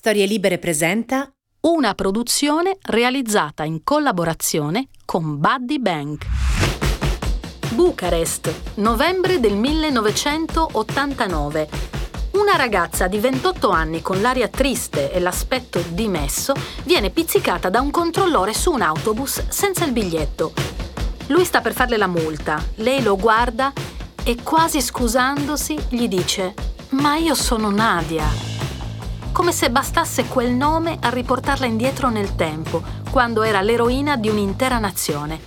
Storie Libere presenta una produzione realizzata in collaborazione con Buddy Bank. Bucarest, novembre del 1989. Una ragazza di 28 anni con l'aria triste e l'aspetto dimesso viene pizzicata da un controllore su un autobus senza il biglietto. Lui sta per farle la multa, lei lo guarda e quasi scusandosi gli dice Ma io sono Nadia come se bastasse quel nome a riportarla indietro nel tempo, quando era l'eroina di un'intera nazione.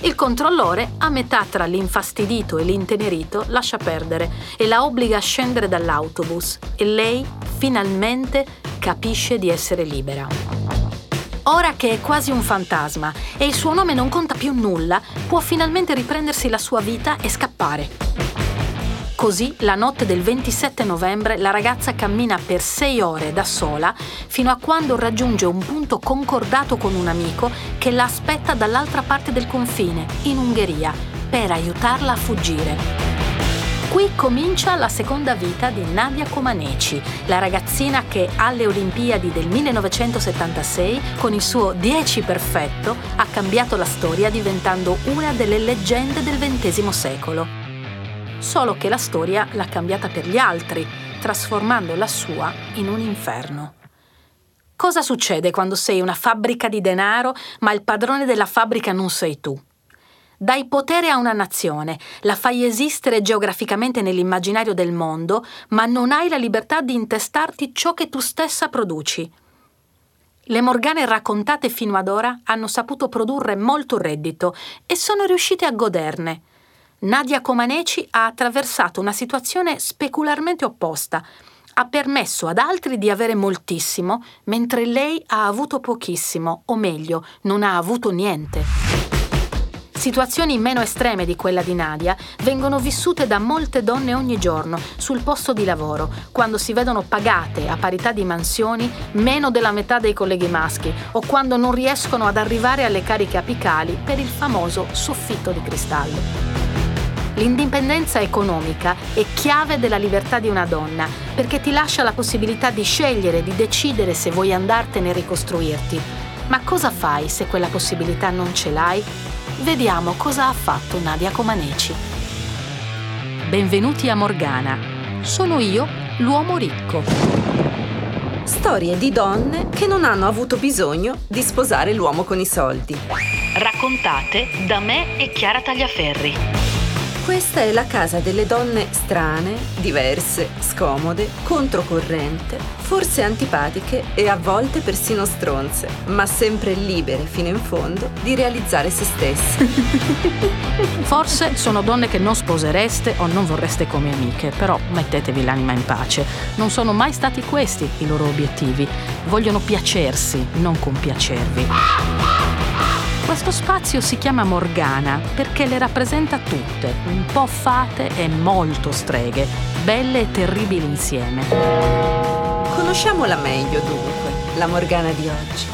Il controllore, a metà tra l'infastidito e l'intenerito, lascia perdere e la obbliga a scendere dall'autobus e lei finalmente capisce di essere libera. Ora che è quasi un fantasma e il suo nome non conta più nulla, può finalmente riprendersi la sua vita e scappare. Così, la notte del 27 novembre, la ragazza cammina per sei ore da sola fino a quando raggiunge un punto concordato con un amico che la aspetta dall'altra parte del confine, in Ungheria, per aiutarla a fuggire. Qui comincia la seconda vita di Nadia Comaneci, la ragazzina che alle Olimpiadi del 1976, con il suo 10 perfetto, ha cambiato la storia diventando una delle leggende del XX secolo solo che la storia l'ha cambiata per gli altri, trasformando la sua in un inferno. Cosa succede quando sei una fabbrica di denaro, ma il padrone della fabbrica non sei tu? Dai potere a una nazione, la fai esistere geograficamente nell'immaginario del mondo, ma non hai la libertà di intestarti ciò che tu stessa produci. Le Morgane raccontate fino ad ora hanno saputo produrre molto reddito e sono riuscite a goderne. Nadia Comaneci ha attraversato una situazione specularmente opposta. Ha permesso ad altri di avere moltissimo, mentre lei ha avuto pochissimo, o meglio, non ha avuto niente. Situazioni meno estreme di quella di Nadia vengono vissute da molte donne ogni giorno sul posto di lavoro, quando si vedono pagate a parità di mansioni meno della metà dei colleghi maschi o quando non riescono ad arrivare alle cariche apicali per il famoso soffitto di cristallo. L'indipendenza economica è chiave della libertà di una donna perché ti lascia la possibilità di scegliere, di decidere se vuoi andartene e ricostruirti. Ma cosa fai se quella possibilità non ce l'hai? Vediamo cosa ha fatto Nadia Comaneci. Benvenuti a Morgana. Sono io, l'uomo ricco. Storie di donne che non hanno avuto bisogno di sposare l'uomo con i soldi. Raccontate da me e Chiara Tagliaferri. Questa è la casa delle donne strane, diverse, scomode, controcorrente, forse antipatiche e a volte persino stronze, ma sempre libere fino in fondo di realizzare se stesse. Forse sono donne che non sposereste o non vorreste come amiche, però mettetevi l'anima in pace. Non sono mai stati questi i loro obiettivi. Vogliono piacersi, non compiacervi. Questo spazio si chiama Morgana perché le rappresenta tutte, un po' fate e molto streghe, belle e terribili insieme. Conosciamola meglio dunque, la Morgana di oggi.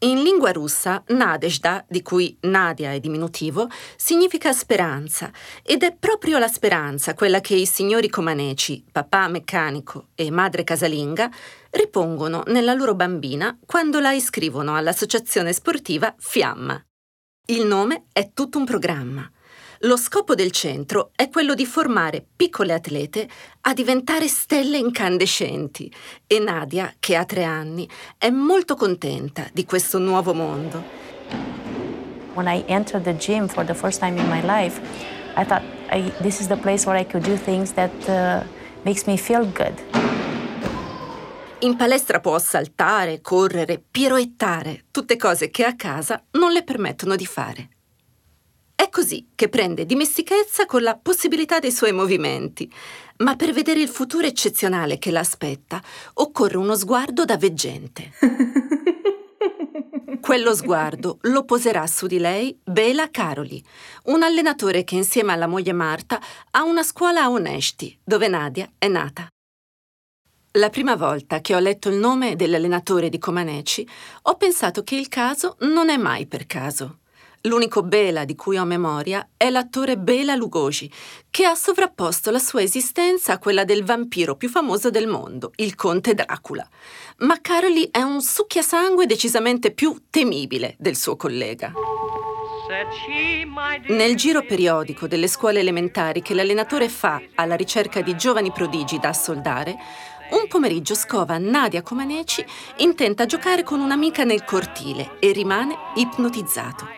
In lingua russa, Nadezhda, di cui Nadia è diminutivo, significa speranza ed è proprio la speranza quella che i signori Comaneci, papà meccanico e madre casalinga, ripongono nella loro bambina quando la iscrivono all'associazione sportiva Fiamma. Il nome è tutto un programma. Lo scopo del centro è quello di formare piccole atlete a diventare stelle incandescenti e Nadia, che ha tre anni, è molto contenta di questo nuovo mondo. When I entered the gym for the first time in my life, I thought I, this is the place where I could do things that uh, makes me feel good. In palestra può saltare, correre, piroettare, tutte cose che a casa non le permettono di fare. È così che prende dimestichezza con la possibilità dei suoi movimenti, ma per vedere il futuro eccezionale che l'aspetta occorre uno sguardo da veggente. Quello sguardo lo poserà su di lei Bela Caroli, un allenatore che insieme alla moglie Marta ha una scuola a Onesti, dove Nadia è nata. La prima volta che ho letto il nome dell'allenatore di Comaneci, ho pensato che il caso non è mai per caso. L'unico Bela di cui ho memoria è l'attore Bela Lugosi, che ha sovrapposto la sua esistenza a quella del vampiro più famoso del mondo, il conte Dracula. Ma Caroli è un succhiasangue decisamente più temibile del suo collega. Nel giro periodico delle scuole elementari che l'allenatore fa alla ricerca di giovani prodigi da soldare, un pomeriggio scova Nadia Comaneci intenta giocare con un'amica nel cortile e rimane ipnotizzato.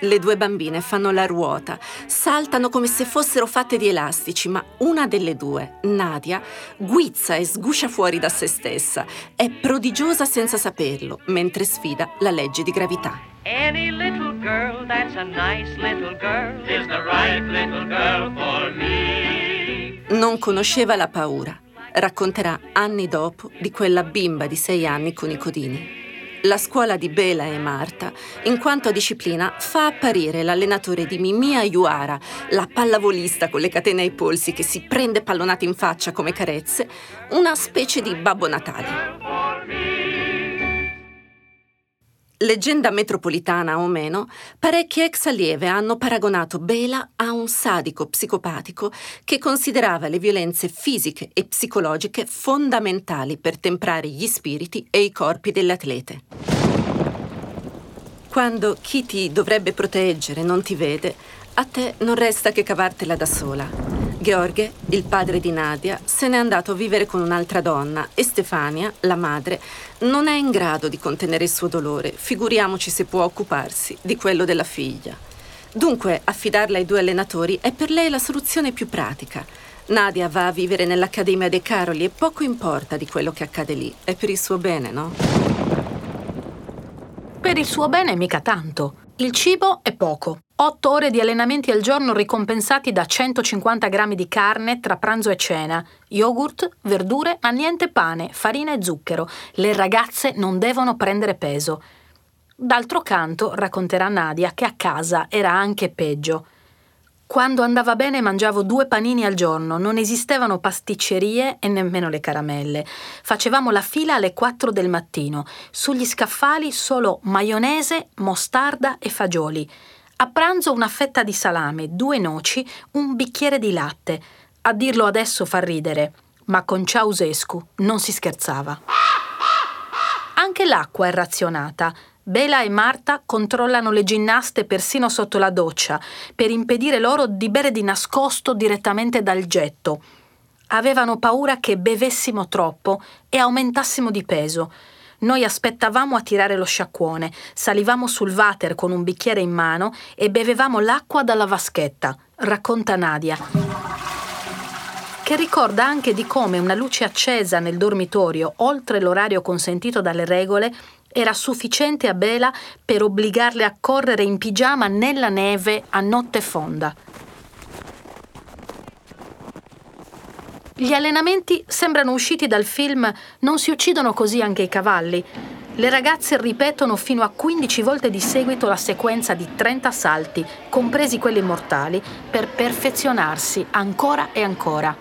Le due bambine fanno la ruota, saltano come se fossero fatte di elastici, ma una delle due, Nadia, guizza e sguscia fuori da se stessa. È prodigiosa senza saperlo, mentre sfida la legge di gravità. Any little girl that's a nice little girl is the right little girl for me. Non conosceva la paura. Racconterà anni dopo di quella bimba di sei anni con i codini. La scuola di Bela e Marta, in quanto a disciplina, fa apparire l'allenatore di Mimia Iuara, la pallavolista con le catene ai polsi che si prende pallonate in faccia come carezze, una specie di Babbo Natale. Leggenda metropolitana o meno, parecchie ex allieve hanno paragonato Bela a un sadico psicopatico che considerava le violenze fisiche e psicologiche fondamentali per temprare gli spiriti e i corpi delle atlete. Quando chi ti dovrebbe proteggere non ti vede, a te non resta che cavartela da sola. Gheorghe, il padre di Nadia, se n'è andato a vivere con un'altra donna e Stefania, la madre, non è in grado di contenere il suo dolore, figuriamoci se può occuparsi di quello della figlia. Dunque, affidarla ai due allenatori è per lei la soluzione più pratica. Nadia va a vivere nell'Accademia dei Caroli e poco importa di quello che accade lì. È per il suo bene, no? Per il suo bene mica tanto. Il cibo è poco. 8 ore di allenamenti al giorno ricompensati da 150 grammi di carne tra pranzo e cena, yogurt, verdure, ma niente pane, farina e zucchero. Le ragazze non devono prendere peso. D'altro canto, racconterà Nadia che a casa era anche peggio. Quando andava bene mangiavo due panini al giorno, non esistevano pasticcerie e nemmeno le caramelle. Facevamo la fila alle 4 del mattino, sugli scaffali solo maionese, mostarda e fagioli. A pranzo una fetta di salame, due noci, un bicchiere di latte. A dirlo adesso fa ridere, ma con Ceausescu non si scherzava. Anche l'acqua è razionata. Bela e Marta controllano le ginnaste persino sotto la doccia, per impedire loro di bere di nascosto direttamente dal getto. Avevano paura che bevessimo troppo e aumentassimo di peso. Noi aspettavamo a tirare lo sciacquone, salivamo sul water con un bicchiere in mano e bevevamo l'acqua dalla vaschetta, racconta Nadia. Che ricorda anche di come una luce accesa nel dormitorio, oltre l'orario consentito dalle regole, era sufficiente a Bela per obbligarle a correre in pigiama nella neve a notte fonda. Gli allenamenti sembrano usciti dal film Non si uccidono così anche i cavalli. Le ragazze ripetono fino a 15 volte di seguito la sequenza di 30 salti, compresi quelli mortali, per perfezionarsi ancora e ancora.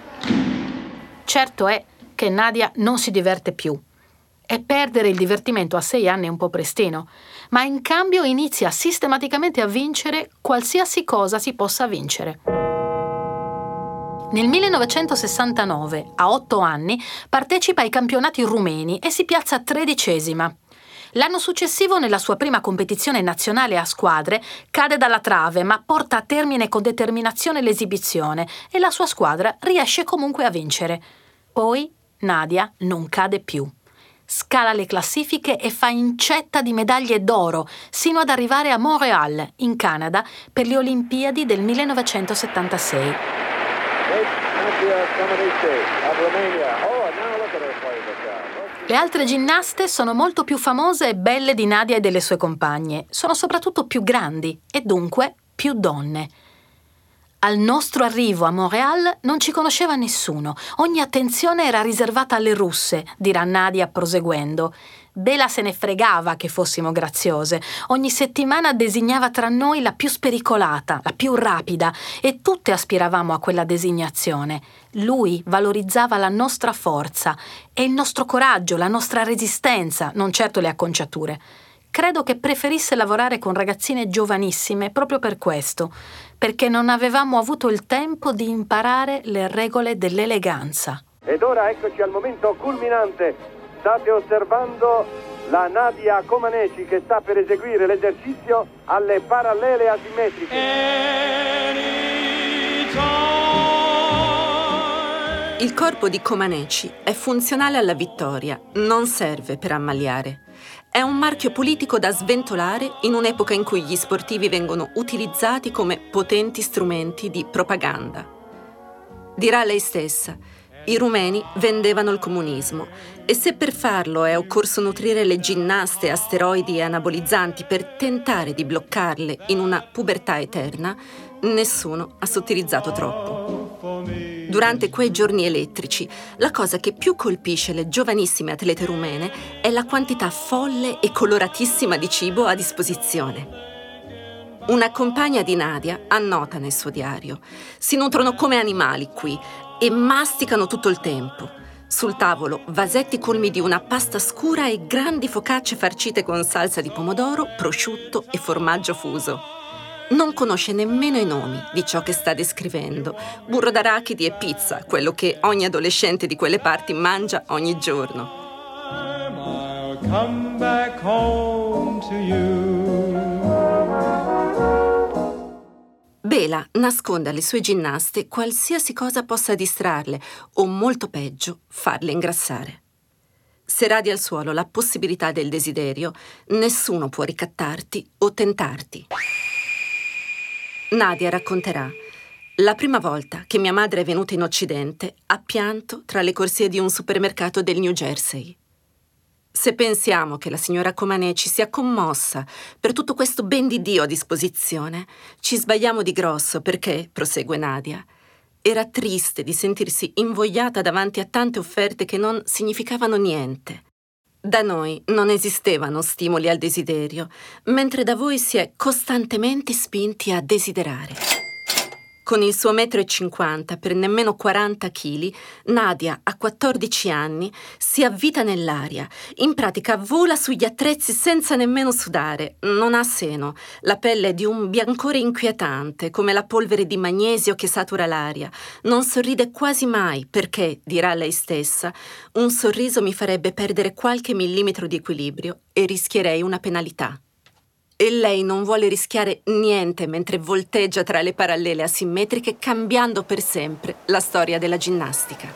Certo è che Nadia non si diverte più. E perdere il divertimento a sei anni è un po' prestino, ma in cambio inizia sistematicamente a vincere qualsiasi cosa si possa vincere. Nel 1969, a otto anni, partecipa ai campionati rumeni e si piazza tredicesima. L'anno successivo, nella sua prima competizione nazionale a squadre, cade dalla trave, ma porta a termine con determinazione l'esibizione e la sua squadra riesce comunque a vincere. Poi Nadia non cade più. Scala le classifiche e fa incetta di medaglie d'oro, sino ad arrivare a Montréal, in Canada, per le Olimpiadi del 1976. Le altre ginnaste sono molto più famose e belle di Nadia e delle sue compagne. Sono soprattutto più grandi e dunque più donne. Al nostro arrivo a Montréal non ci conosceva nessuno. Ogni attenzione era riservata alle russe, dirà Nadia proseguendo. Bela se ne fregava che fossimo graziose. Ogni settimana designava tra noi la più spericolata, la più rapida, e tutte aspiravamo a quella designazione. Lui valorizzava la nostra forza e il nostro coraggio, la nostra resistenza, non certo le acconciature. credo che preferisse lavorare con ragazzine giovanissime proprio per questo, perché non avevamo avuto il tempo di imparare le regole dell'eleganza. Ed ora eccoci al momento culminante. State osservando la Nadia Comaneci che sta per eseguire l'esercizio alle parallele asimmetriche. Il corpo di Comaneci è funzionale alla vittoria, non serve per ammaliare. È un marchio politico da sventolare in un'epoca in cui gli sportivi vengono utilizzati come potenti strumenti di propaganda. Dirà lei stessa, i rumeni vendevano il comunismo e se per farlo è occorso nutrire le ginnaste a steroidi e anabolizzanti per tentare di bloccarle in una pubertà eterna, nessuno ha sottilizzato troppo. Durante quei giorni elettrici, la cosa che più colpisce le giovanissime atlete rumene è la quantità folle e coloratissima di cibo a disposizione. Una compagna di Nadia annota nel suo diario. Si nutrono come animali qui e masticano tutto il tempo. Sul tavolo vasetti colmi di una pasta scura e grandi focacce farcite con salsa di pomodoro, prosciutto e formaggio fuso. Non conosce nemmeno i nomi di ciò che sta descrivendo. Burro d'arachidi e pizza, quello che ogni adolescente di quelle parti mangia ogni giorno. I'll come back home to you. Bela nasconde alle sue ginnaste qualsiasi cosa possa distrarle o, molto peggio, farle ingrassare. Se radi al suolo la possibilità del desiderio, nessuno può ricattarti o tentarti. Nadia racconterà. La prima volta che mia madre è venuta in Occidente ha pianto tra le corsie di un supermercato del New Jersey. Se pensiamo che la signora Comanè ci sia commossa per tutto questo ben di Dio a disposizione, ci sbagliamo di grosso perché, prosegue Nadia, era triste di sentirsi invogliata davanti a tante offerte che non significavano niente. Da noi non esistevano stimoli al desiderio, mentre da voi si è costantemente spinti a desiderare. Con il suo metro e cinquanta per nemmeno 40 kg, Nadia, a 14 anni, si avvita nell'aria. In pratica vola sugli attrezzi senza nemmeno sudare. Non ha seno. La pelle è di un biancore inquietante, come la polvere di magnesio che satura l'aria. Non sorride quasi mai perché, dirà lei stessa, un sorriso mi farebbe perdere qualche millimetro di equilibrio e rischierei una penalità e lei non vuole rischiare niente mentre volteggia tra le parallele asimmetriche cambiando per sempre la storia della ginnastica.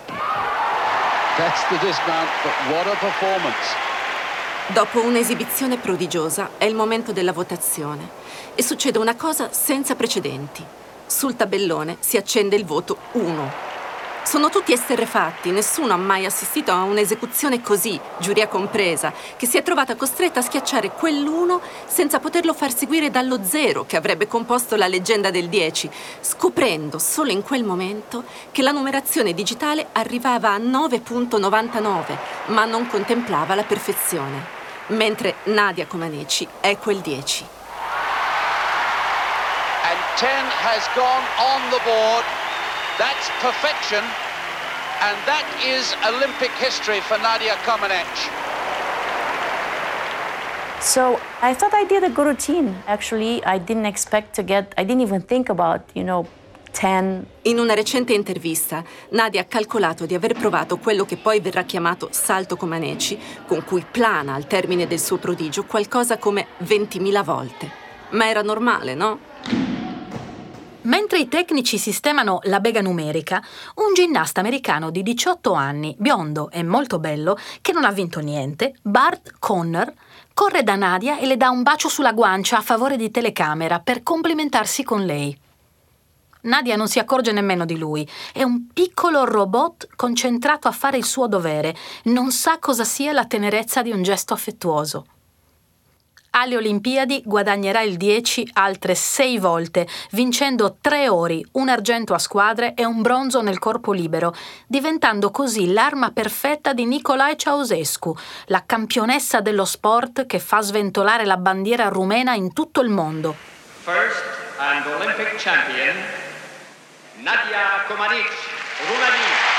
Dismount! Dopo un'esibizione prodigiosa è il momento della votazione e succede una cosa senza precedenti. Sul tabellone si accende il voto 1 sono tutti esterrefatti, nessuno ha mai assistito a un'esecuzione così, giuria compresa, che si è trovata costretta a schiacciare quell'uno senza poterlo far seguire dallo zero che avrebbe composto la leggenda del 10, scoprendo solo in quel momento che la numerazione digitale arrivava a 9.99, ma non contemplava la perfezione, mentre Nadia Comaneci è quel 10. And 10 has gone on the board. That's perfection, and that is Olympic history for Nadia Comaneci. So I thought I did a good routine. Actually, I didn't expect to get, I didn't even think about, you know, 10. In una recente intervista, Nadia ha calcolato di aver provato quello che poi verrà chiamato salto Comaneci, con cui plana al termine del suo prodigio qualcosa come 20.000 volte. Ma era normale, no? Mentre i tecnici sistemano la bega numerica, un ginnasta americano di 18 anni, biondo e molto bello, che non ha vinto niente, Bart Conner, corre da Nadia e le dà un bacio sulla guancia a favore di telecamera per complimentarsi con lei. Nadia non si accorge nemmeno di lui. È un piccolo robot concentrato a fare il suo dovere. Non sa cosa sia la tenerezza di un gesto affettuoso. Alle Olimpiadi guadagnerà il 10 altre sei volte, vincendo tre ori, un argento a squadre e un bronzo nel corpo libero, diventando così l'arma perfetta di Nicolae Ceausescu, la campionessa dello sport che fa sventolare la bandiera rumena in tutto il mondo. First and Olympic champion Nadia Comaneci, Romania.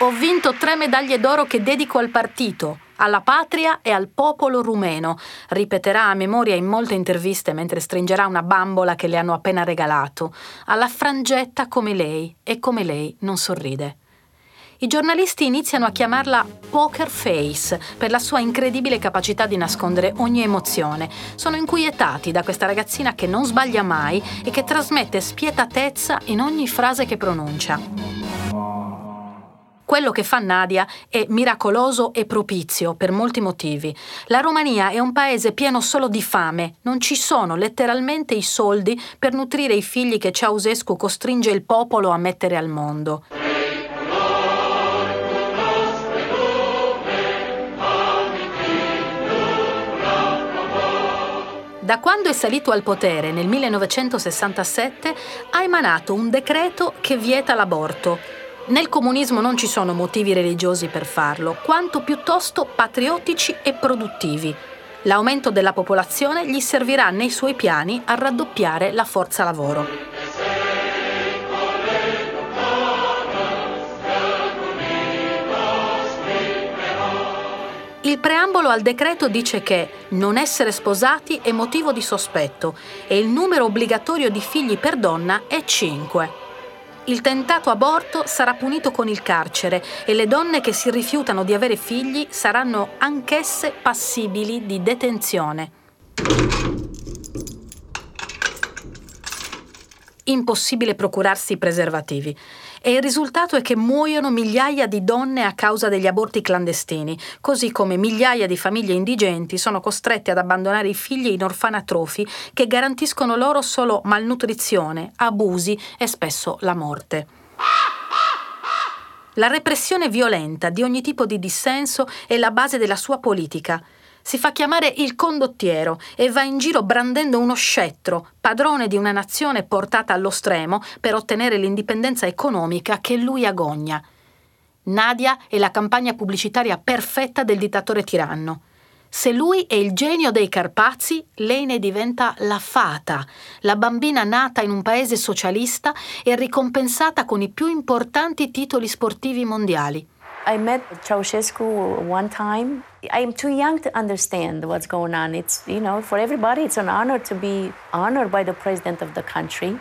Ho vinto tre medaglie d'oro che dedico al partito, alla patria e al popolo rumeno, ripeterà a memoria in molte interviste mentre stringerà una bambola che le hanno appena regalato, alla frangetta come lei e come lei non sorride. I giornalisti iniziano a chiamarla Poker Face per la sua incredibile capacità di nascondere ogni emozione. Sono inquietati da questa ragazzina che non sbaglia mai e che trasmette spietatezza in ogni frase che pronuncia. Quello che fa Nadia è miracoloso e propizio per molti motivi. La Romania è un paese pieno solo di fame, non ci sono letteralmente i soldi per nutrire i figli che Ceausescu costringe il popolo a mettere al mondo. Da quando è salito al potere nel 1967 ha emanato un decreto che vieta l'aborto. Nel comunismo non ci sono motivi religiosi per farlo, quanto piuttosto patriottici e produttivi. L'aumento della popolazione gli servirà nei suoi piani a raddoppiare la forza lavoro. Il preambolo al decreto dice che non essere sposati è motivo di sospetto e il numero obbligatorio di figli per donna è 5. Il tentato aborto sarà punito con il carcere e le donne che si rifiutano di avere figli saranno anch'esse passibili di detenzione. Impossibile procurarsi i preservativi e il risultato è che muoiono migliaia di donne a causa degli aborti clandestini, così come migliaia di famiglie indigenti sono costrette ad abbandonare i figli in orfanatrofi che garantiscono loro solo malnutrizione, abusi e spesso la morte. La repressione violenta di ogni tipo di dissenso è la base della sua politica si fa chiamare il condottiero e va in giro brandendo uno scettro, padrone di una nazione portata allo stremo per ottenere l'indipendenza economica che lui agogna. Nadia è la campagna pubblicitaria perfetta del dittatore tiranno. Se lui è il genio dei Carpazi, lei ne diventa la fata, la bambina nata in un paese socialista e ricompensata con i più importanti titoli sportivi mondiali. I met Ceausescu one time. I'm too young to understand what's going on. It's, you know, for everybody, it's an honor to be honored by the president of the country.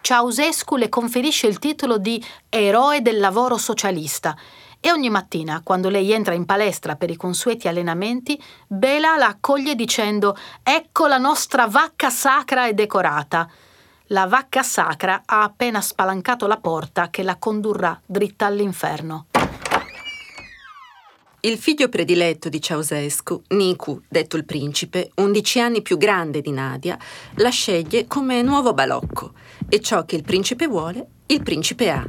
Ceausescu le conferisce il titolo di eroe del lavoro socialista e ogni mattina, quando lei entra in palestra per i consueti allenamenti, Bela la accoglie dicendo Ecco la nostra vacca sacra e decorata. La vacca sacra ha appena spalancato la porta che la condurrà dritta all'inferno. Il figlio prediletto di Ceausescu, Nicu, detto il principe, 11 anni più grande di Nadia, la sceglie come nuovo balocco e ciò che il principe vuole, il principe ha.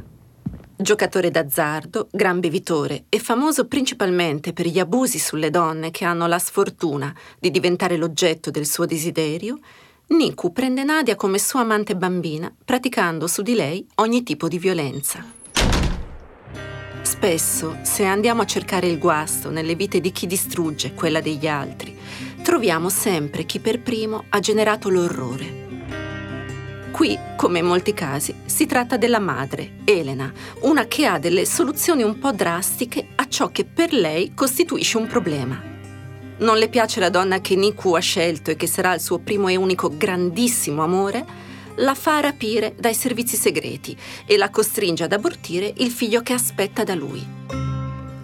Giocatore d'azzardo, gran bevitore e famoso principalmente per gli abusi sulle donne che hanno la sfortuna di diventare l'oggetto del suo desiderio, Niku prende Nadia come sua amante bambina, praticando su di lei ogni tipo di violenza. Spesso, se andiamo a cercare il guasto nelle vite di chi distrugge quella degli altri, troviamo sempre chi per primo ha generato l'orrore. Qui, come in molti casi, si tratta della madre, Elena, una che ha delle soluzioni un po' drastiche a ciò che per lei costituisce un problema. Non le piace la donna che Niku ha scelto e che sarà il suo primo e unico grandissimo amore, la fa rapire dai servizi segreti e la costringe ad abortire il figlio che aspetta da lui.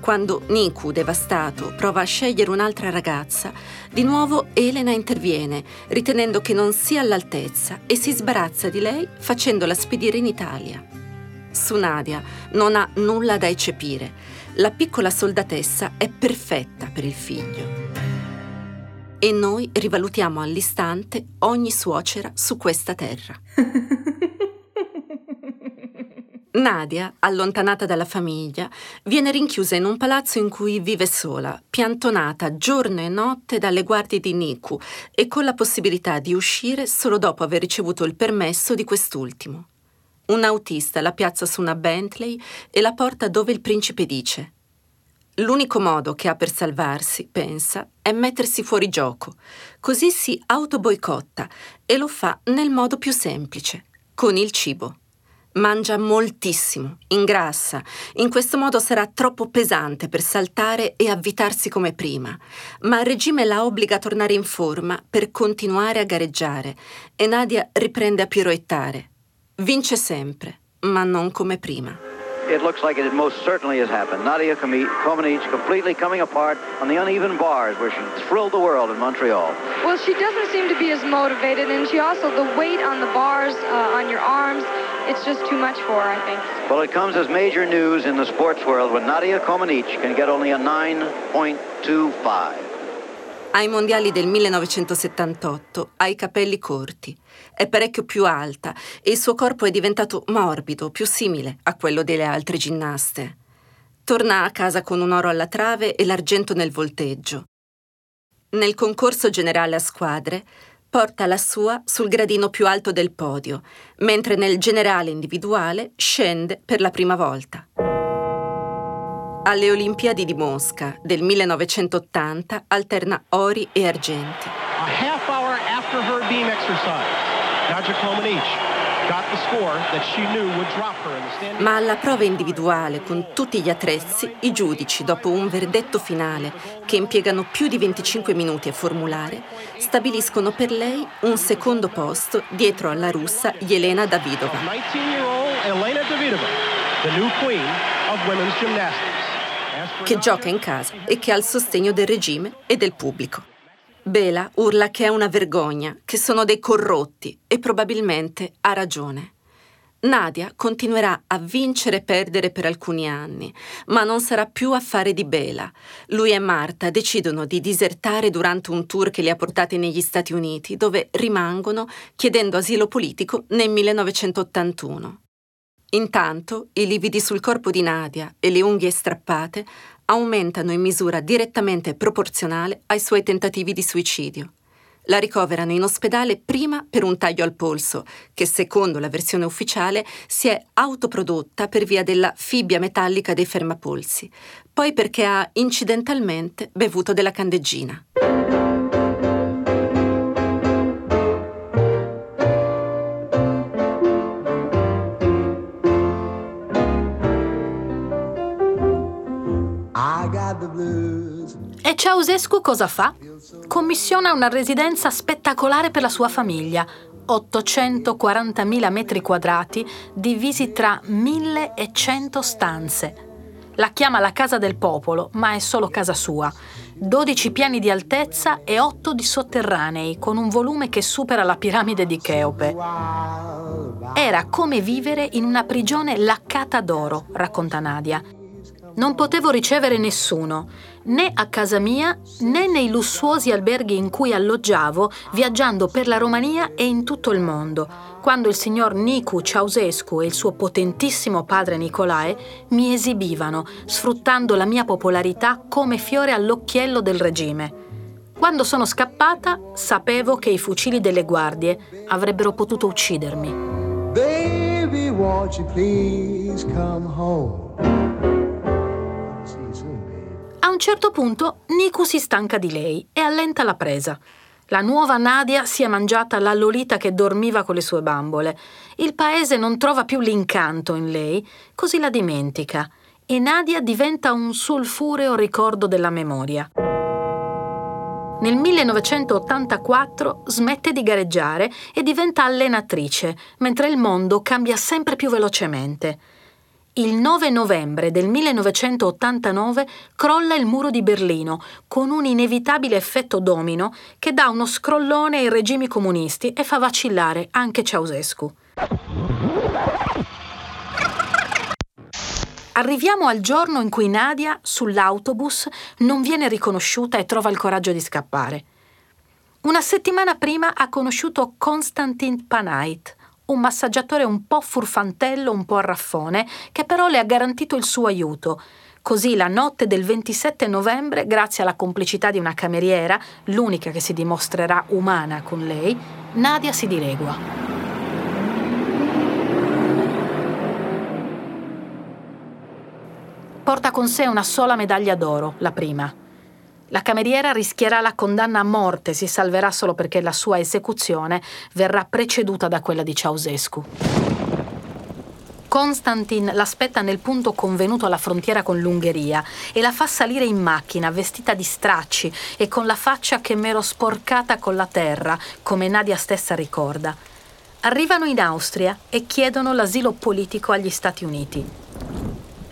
Quando Niku, devastato, prova a scegliere un'altra ragazza, di nuovo Elena interviene, ritenendo che non sia all'altezza e si sbarazza di lei facendola spedire in Italia. Su Nadia non ha nulla da eccepire. La piccola soldatessa è perfetta per il figlio e noi rivalutiamo all'istante ogni suocera su questa terra. Nadia, allontanata dalla famiglia, viene rinchiusa in un palazzo in cui vive sola, piantonata giorno e notte dalle guardie di Niku e con la possibilità di uscire solo dopo aver ricevuto il permesso di quest'ultimo. Un autista la piazza su una Bentley e la porta dove il principe dice L'unico modo che ha per salvarsi, pensa, è mettersi fuori gioco. Così si autoboicotta e lo fa nel modo più semplice, con il cibo. Mangia moltissimo, ingrassa. In questo modo sarà troppo pesante per saltare e avvitarsi come prima. Ma il regime la obbliga a tornare in forma per continuare a gareggiare e Nadia riprende a piroettare. Vince sempre, ma non come prima. It looks like it most certainly has happened. Nadia Comaneci completely coming apart on the uneven bars where she thrilled the world in Montreal. Well, she doesn't seem to be as motivated, and she also, the weight on the bars, uh, on your arms, it's just too much for her, I think. Well, it comes as major news in the sports world when Nadia Comaneci can get only a 9.25. Ai mondiali del 1978 ha i capelli corti, è parecchio più alta e il suo corpo è diventato morbido, più simile a quello delle altre ginnaste. Torna a casa con un oro alla trave e l'argento nel volteggio. Nel concorso generale a squadre porta la sua sul gradino più alto del podio, mentre nel generale individuale scende per la prima volta. Alle Olimpiadi di Mosca del 1980 alterna ori e argenti. A half hour after her beam exercise, Nadja ma alla prova individuale, con tutti gli attrezzi, i giudici, dopo un verdetto finale che impiegano più di 25 minuti a formulare, stabiliscono per lei un secondo posto dietro alla russa Yelena Davidova. 19-year-old Elena Davidova, the new queen of women's gymnastics che gioca in casa e che ha il sostegno del regime e del pubblico. Bela urla che è una vergogna, che sono dei corrotti e probabilmente ha ragione. Nadia continuerà a vincere e perdere per alcuni anni, ma non sarà più affare di Bela. Lui e Marta decidono di disertare durante un tour che li ha portati negli Stati Uniti, dove rimangono chiedendo asilo politico nel 1981. Intanto i lividi sul corpo di Nadia e le unghie strappate aumentano in misura direttamente proporzionale ai suoi tentativi di suicidio. La ricoverano in ospedale prima per un taglio al polso, che secondo la versione ufficiale si è autoprodotta per via della fibbia metallica dei fermapolsi, poi perché ha incidentalmente bevuto della candeggina. Ceausescu cosa fa? Commissiona una residenza spettacolare per la sua famiglia, 840.000 metri quadrati divisi tra 1100 stanze. La chiama la casa del popolo, ma è solo casa sua. 12 piani di altezza e 8 di sotterranei, con un volume che supera la piramide di Cheope. Era come vivere in una prigione laccata d'oro, racconta Nadia. Non potevo ricevere nessuno, né a casa mia né nei lussuosi alberghi in cui alloggiavo viaggiando per la Romania e in tutto il mondo, quando il signor Nicu Ceausescu e il suo potentissimo padre Nicolae mi esibivano, sfruttando la mia popolarità come fiore all'occhiello del regime. Quando sono scappata, sapevo che i fucili delle guardie avrebbero potuto uccidermi. Baby, won't you please come home? Certo punto Niku si stanca di lei e allenta la presa. La nuova Nadia si è mangiata la Lolita che dormiva con le sue bambole. Il paese non trova più l'incanto in lei, così la dimentica. E Nadia diventa un sulfureo ricordo della memoria. Nel 1984 smette di gareggiare e diventa allenatrice, mentre il mondo cambia sempre più velocemente il 9 novembre del 1989 crolla il muro di Berlino con un inevitabile effetto domino che dà uno scrollone ai regimi comunisti e fa vacillare anche Ceausescu. Arriviamo al giorno in cui Nadia, sull'autobus, non viene riconosciuta e trova il coraggio di scappare. Una settimana prima ha conosciuto Konstantin Panait, un massaggiatore un po' furfantello, un po' arraffone, che però le ha garantito il suo aiuto. Così la notte del 27 novembre, grazie alla complicità di una cameriera, l'unica che si dimostrerà umana con lei, Nadia si dilegua. Porta con sé una sola medaglia d'oro, la prima. La cameriera rischierà la condanna a morte, si salverà solo perché la sua esecuzione verrà preceduta da quella di Ceausescu. Konstantin l'aspetta nel punto convenuto alla frontiera con l'Ungheria e la fa salire in macchina vestita di stracci e con la faccia che m'ero sporcata con la terra, come Nadia stessa ricorda. Arrivano in Austria e chiedono l'asilo politico agli Stati Uniti.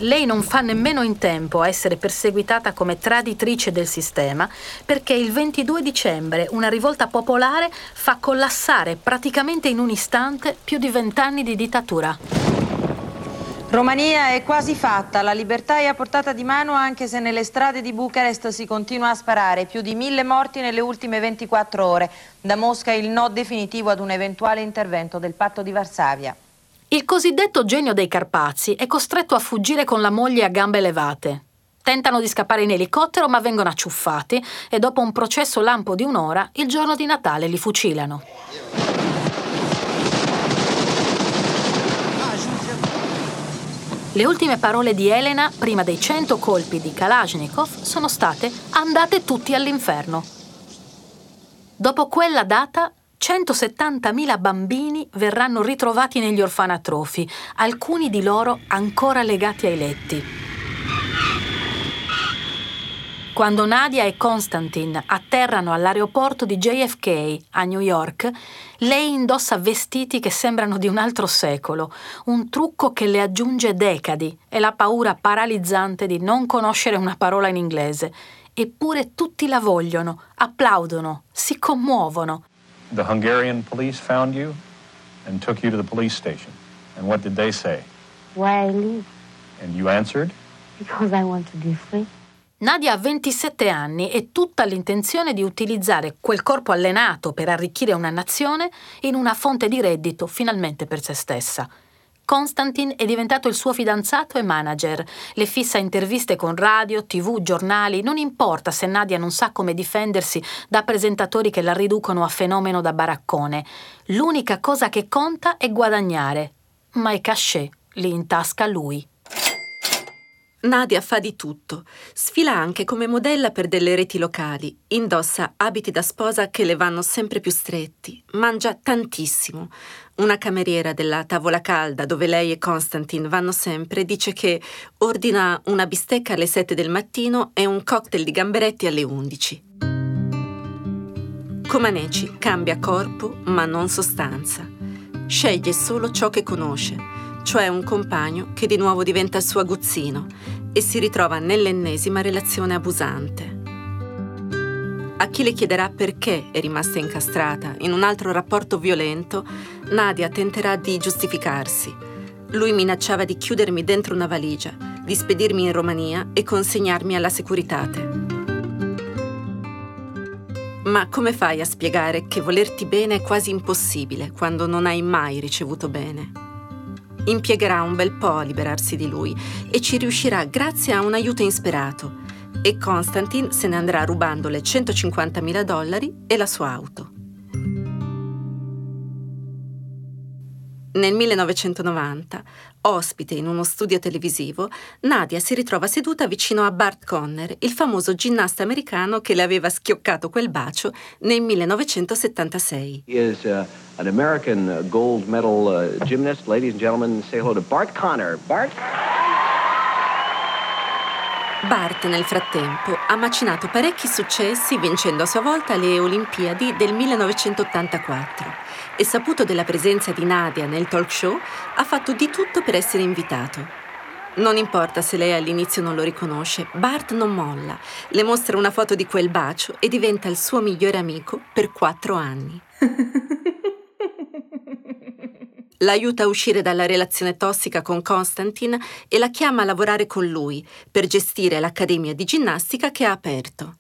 Lei non fa nemmeno in tempo a essere perseguitata come traditrice del sistema perché il 22 dicembre una rivolta popolare fa collassare praticamente in un istante più di vent'anni di dittatura. Romania è quasi fatta, la libertà è a portata di mano anche se nelle strade di Bucarest si continua a sparare, più di mille morti nelle ultime 24 ore. Da Mosca il no definitivo ad un eventuale intervento del patto di Varsavia. Il cosiddetto genio dei Carpazi è costretto a fuggire con la moglie a gambe levate. Tentano di scappare in elicottero ma vengono acciuffati e dopo un processo lampo di un'ora, il giorno di Natale li fucilano. Le ultime parole di Elena, prima dei cento colpi di Kalashnikov, sono state andate tutti all'inferno. Dopo quella data, 170.000 bambini verranno ritrovati negli orfanatrofi, alcuni di loro ancora legati ai letti. Quando Nadia e Konstantin atterrano all'aeroporto di JFK a New York, lei indossa vestiti che sembrano di un altro secolo, un trucco che le aggiunge decadi e la paura paralizzante di non conoscere una parola in inglese. Eppure tutti la vogliono, applaudono, si commuovono. The Hungarian police found you and took you to the police station. And what did they say? Why I leave? And you answered? Because I want to be free. Nadia ha 27 anni e tutta l'intenzione di utilizzare quel corpo allenato per arricchire una nazione in una fonte di reddito finalmente per se stessa. Konstantin è diventato il suo fidanzato e manager. Le fissa interviste con radio, tv, giornali. Non importa se Nadia non sa come difendersi da presentatori che la riducono a fenomeno da baraccone. L'unica cosa che conta è guadagnare. Ma i cachet li intasca lui. Nadia fa di tutto. Sfila anche come modella per delle reti locali. Indossa abiti da sposa che le vanno sempre più stretti. Mangia tantissimo. Una cameriera della tavola calda dove lei e Constantin vanno sempre dice che ordina una bistecca alle 7 del mattino e un cocktail di gamberetti alle 11. Comaneci cambia corpo ma non sostanza. Sceglie solo ciò che conosce cioè un compagno che di nuovo diventa il suo aguzzino e si ritrova nell'ennesima relazione abusante. A chi le chiederà perché è rimasta incastrata in un altro rapporto violento, Nadia tenterà di giustificarsi. Lui minacciava di chiudermi dentro una valigia, di spedirmi in Romania e consegnarmi alla Securitate. Ma come fai a spiegare che volerti bene è quasi impossibile quando non hai mai ricevuto bene? Impiegherà un bel po' a liberarsi di lui e ci riuscirà grazie a un aiuto insperato. E Constantin se ne andrà rubando le 150.000 dollari e la sua auto. Nel 1990, ospite in uno studio televisivo, Nadia si ritrova seduta vicino a Bart Conner, il famoso ginnasta americano che le aveva schioccato quel bacio nel 1976. He is uh, an American gold medal uh, gymnast. Ladies and gentlemen, say hello to Bart Conner. Bart? Bart nel frattempo ha macinato parecchi successi vincendo a sua volta le Olimpiadi del 1984 e saputo della presenza di Nadia nel talk show ha fatto di tutto per essere invitato. Non importa se lei all'inizio non lo riconosce, Bart non molla, le mostra una foto di quel bacio e diventa il suo migliore amico per quattro anni. l'aiuta a uscire dalla relazione tossica con Constantin e la chiama a lavorare con lui per gestire l'accademia di ginnastica che ha aperto.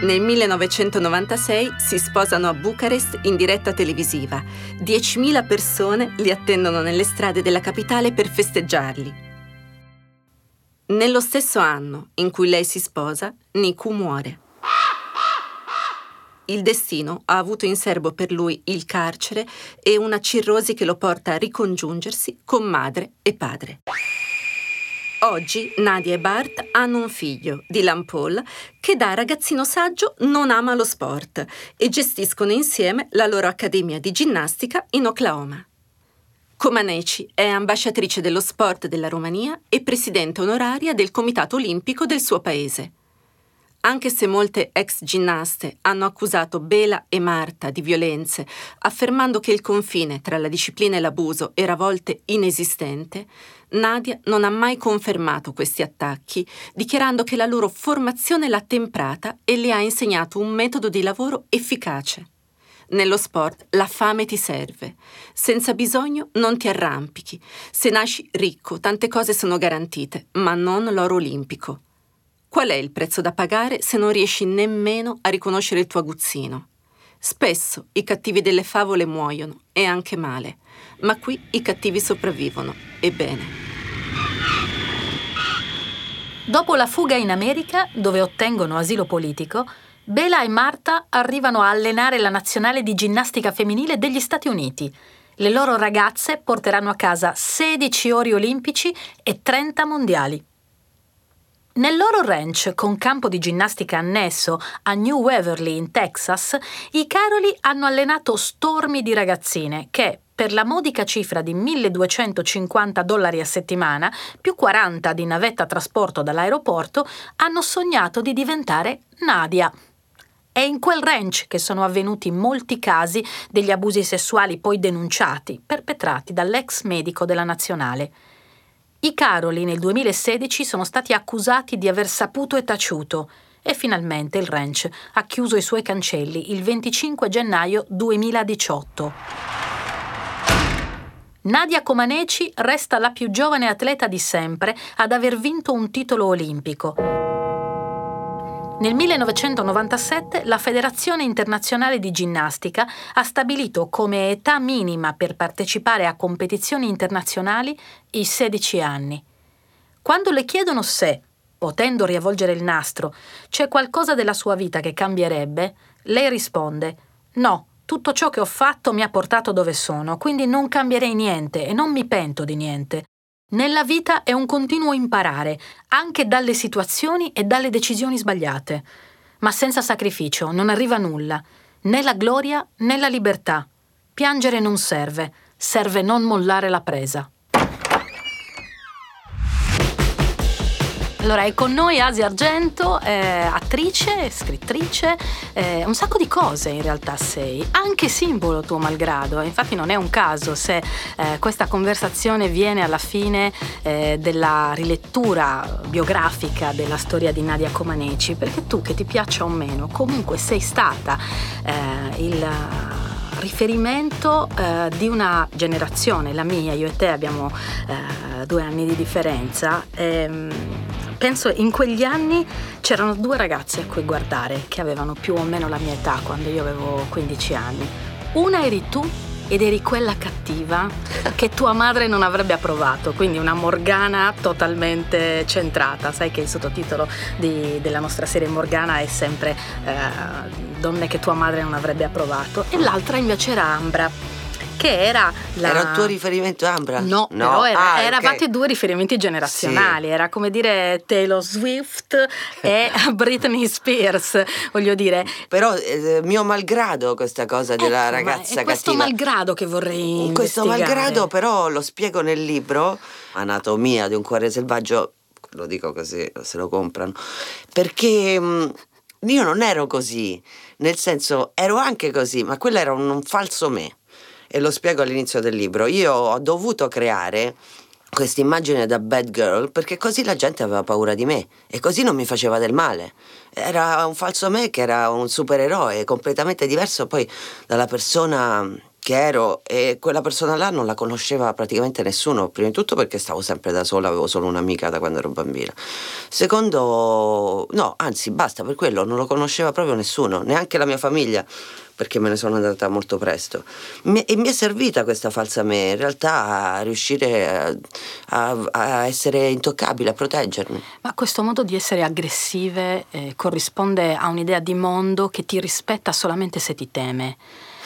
Nel 1996 si sposano a Bucarest in diretta televisiva. 10.000 persone li attendono nelle strade della capitale per festeggiarli. Nello stesso anno in cui lei si sposa, Niku muore. Il destino ha avuto in serbo per lui il carcere e una cirrosi che lo porta a ricongiungersi con madre e padre. Oggi Nadia e Bart hanno un figlio, Dylan Paul, che da ragazzino saggio non ama lo sport e gestiscono insieme la loro accademia di ginnastica in Oklahoma. Comaneci è ambasciatrice dello sport della Romania e presidente onoraria del Comitato Olimpico del suo paese. Anche se molte ex ginnaste hanno accusato Bela e Marta di violenze, affermando che il confine tra la disciplina e l'abuso era a volte inesistente, Nadia non ha mai confermato questi attacchi, dichiarando che la loro formazione l'ha temprata e le ha insegnato un metodo di lavoro efficace. Nello sport la fame ti serve. Senza bisogno non ti arrampichi. Se nasci ricco, tante cose sono garantite, ma non l'oro olimpico. Qual è il prezzo da pagare se non riesci nemmeno a riconoscere il tuo aguzzino? Spesso i cattivi delle favole muoiono, e anche male, ma qui i cattivi sopravvivono, e bene. Dopo la fuga in America, dove ottengono asilo politico, Bela e Marta arrivano a allenare la nazionale di ginnastica femminile degli Stati Uniti. Le loro ragazze porteranno a casa 16 ori olimpici e 30 mondiali. Nel loro ranch, con campo di ginnastica annesso a New Waverly in Texas, i Caroli hanno allenato stormi di ragazzine che, per la modica cifra di 1250 dollari a settimana, più 40 di navetta trasporto dall'aeroporto, hanno sognato di diventare Nadia. È in quel ranch che sono avvenuti molti casi degli abusi sessuali poi denunciati, perpetrati dall'ex medico della nazionale. I Caroli nel 2016 sono stati accusati di aver saputo e taciuto e finalmente il ranch ha chiuso i suoi cancelli il 25 gennaio 2018. Nadia Comaneci resta la più giovane atleta di sempre ad aver vinto un titolo olimpico. Nel 1997 la Federazione Internazionale di Ginnastica ha stabilito come età minima per partecipare a competizioni internazionali i 16 anni. Quando le chiedono se, potendo riavvolgere il nastro, c'è qualcosa della sua vita che cambierebbe, lei risponde no, tutto ciò che ho fatto mi ha portato dove sono, quindi non cambierei niente e non mi pento di niente. Nella vita è un continuo imparare, anche dalle situazioni e dalle decisioni sbagliate. Ma senza sacrificio non arriva nulla, né la gloria né la libertà. Piangere non serve, serve non mollare la presa. Allora, è con noi Asia Argento, eh, attrice, scrittrice, eh, un sacco di cose in realtà sei, anche simbolo tuo malgrado. Infatti non è un caso se eh, questa conversazione viene alla fine eh, della rilettura biografica della storia di Nadia Comaneci, perché tu, che ti piaccia o meno, comunque sei stata eh, il riferimento eh, di una generazione, la mia, io e te abbiamo eh, due anni di differenza. Ehm, penso in quegli anni c'erano due ragazze a cui guardare che avevano più o meno la mia età quando io avevo 15 anni. Una eri tu ed eri quella cattiva che tua madre non avrebbe approvato, quindi una Morgana totalmente centrata. Sai che il sottotitolo di, della nostra serie Morgana è sempre eh, Donne che tua madre non avrebbe approvato. E l'altra invece era Ambra che era la... Era il tuo riferimento Ambra? No, no. però era, ah, eravate okay. due riferimenti generazionali, sì. era come dire Taylor Swift e Britney Spears, voglio dire. Però eh, mio malgrado questa cosa della ecco, ragazza è questo cattiva. malgrado che vorrei Questo malgrado però lo spiego nel libro Anatomia di un cuore selvaggio, lo dico così, se lo comprano, perché mh, mm, io non ero così, nel senso ero anche così, ma quello era un, un falso me e lo spiego all'inizio del libro. Io ho dovuto creare questa immagine da bad girl perché così la gente aveva paura di me e così non mi faceva del male. Era un falso me che era un supereroe completamente diverso poi dalla persona che ero e quella persona là non la conosceva praticamente nessuno, prima di tutto perché stavo sempre da sola, avevo solo un'amica da quando ero bambina. Secondo, no, anzi basta per quello, non lo conosceva proprio nessuno, neanche la mia famiglia perché me ne sono andata molto presto. E mi è servita questa falsa me, in realtà, a riuscire a, a, a essere intoccabile, a proteggermi. Ma questo modo di essere aggressive eh, corrisponde a un'idea di mondo che ti rispetta solamente se ti teme.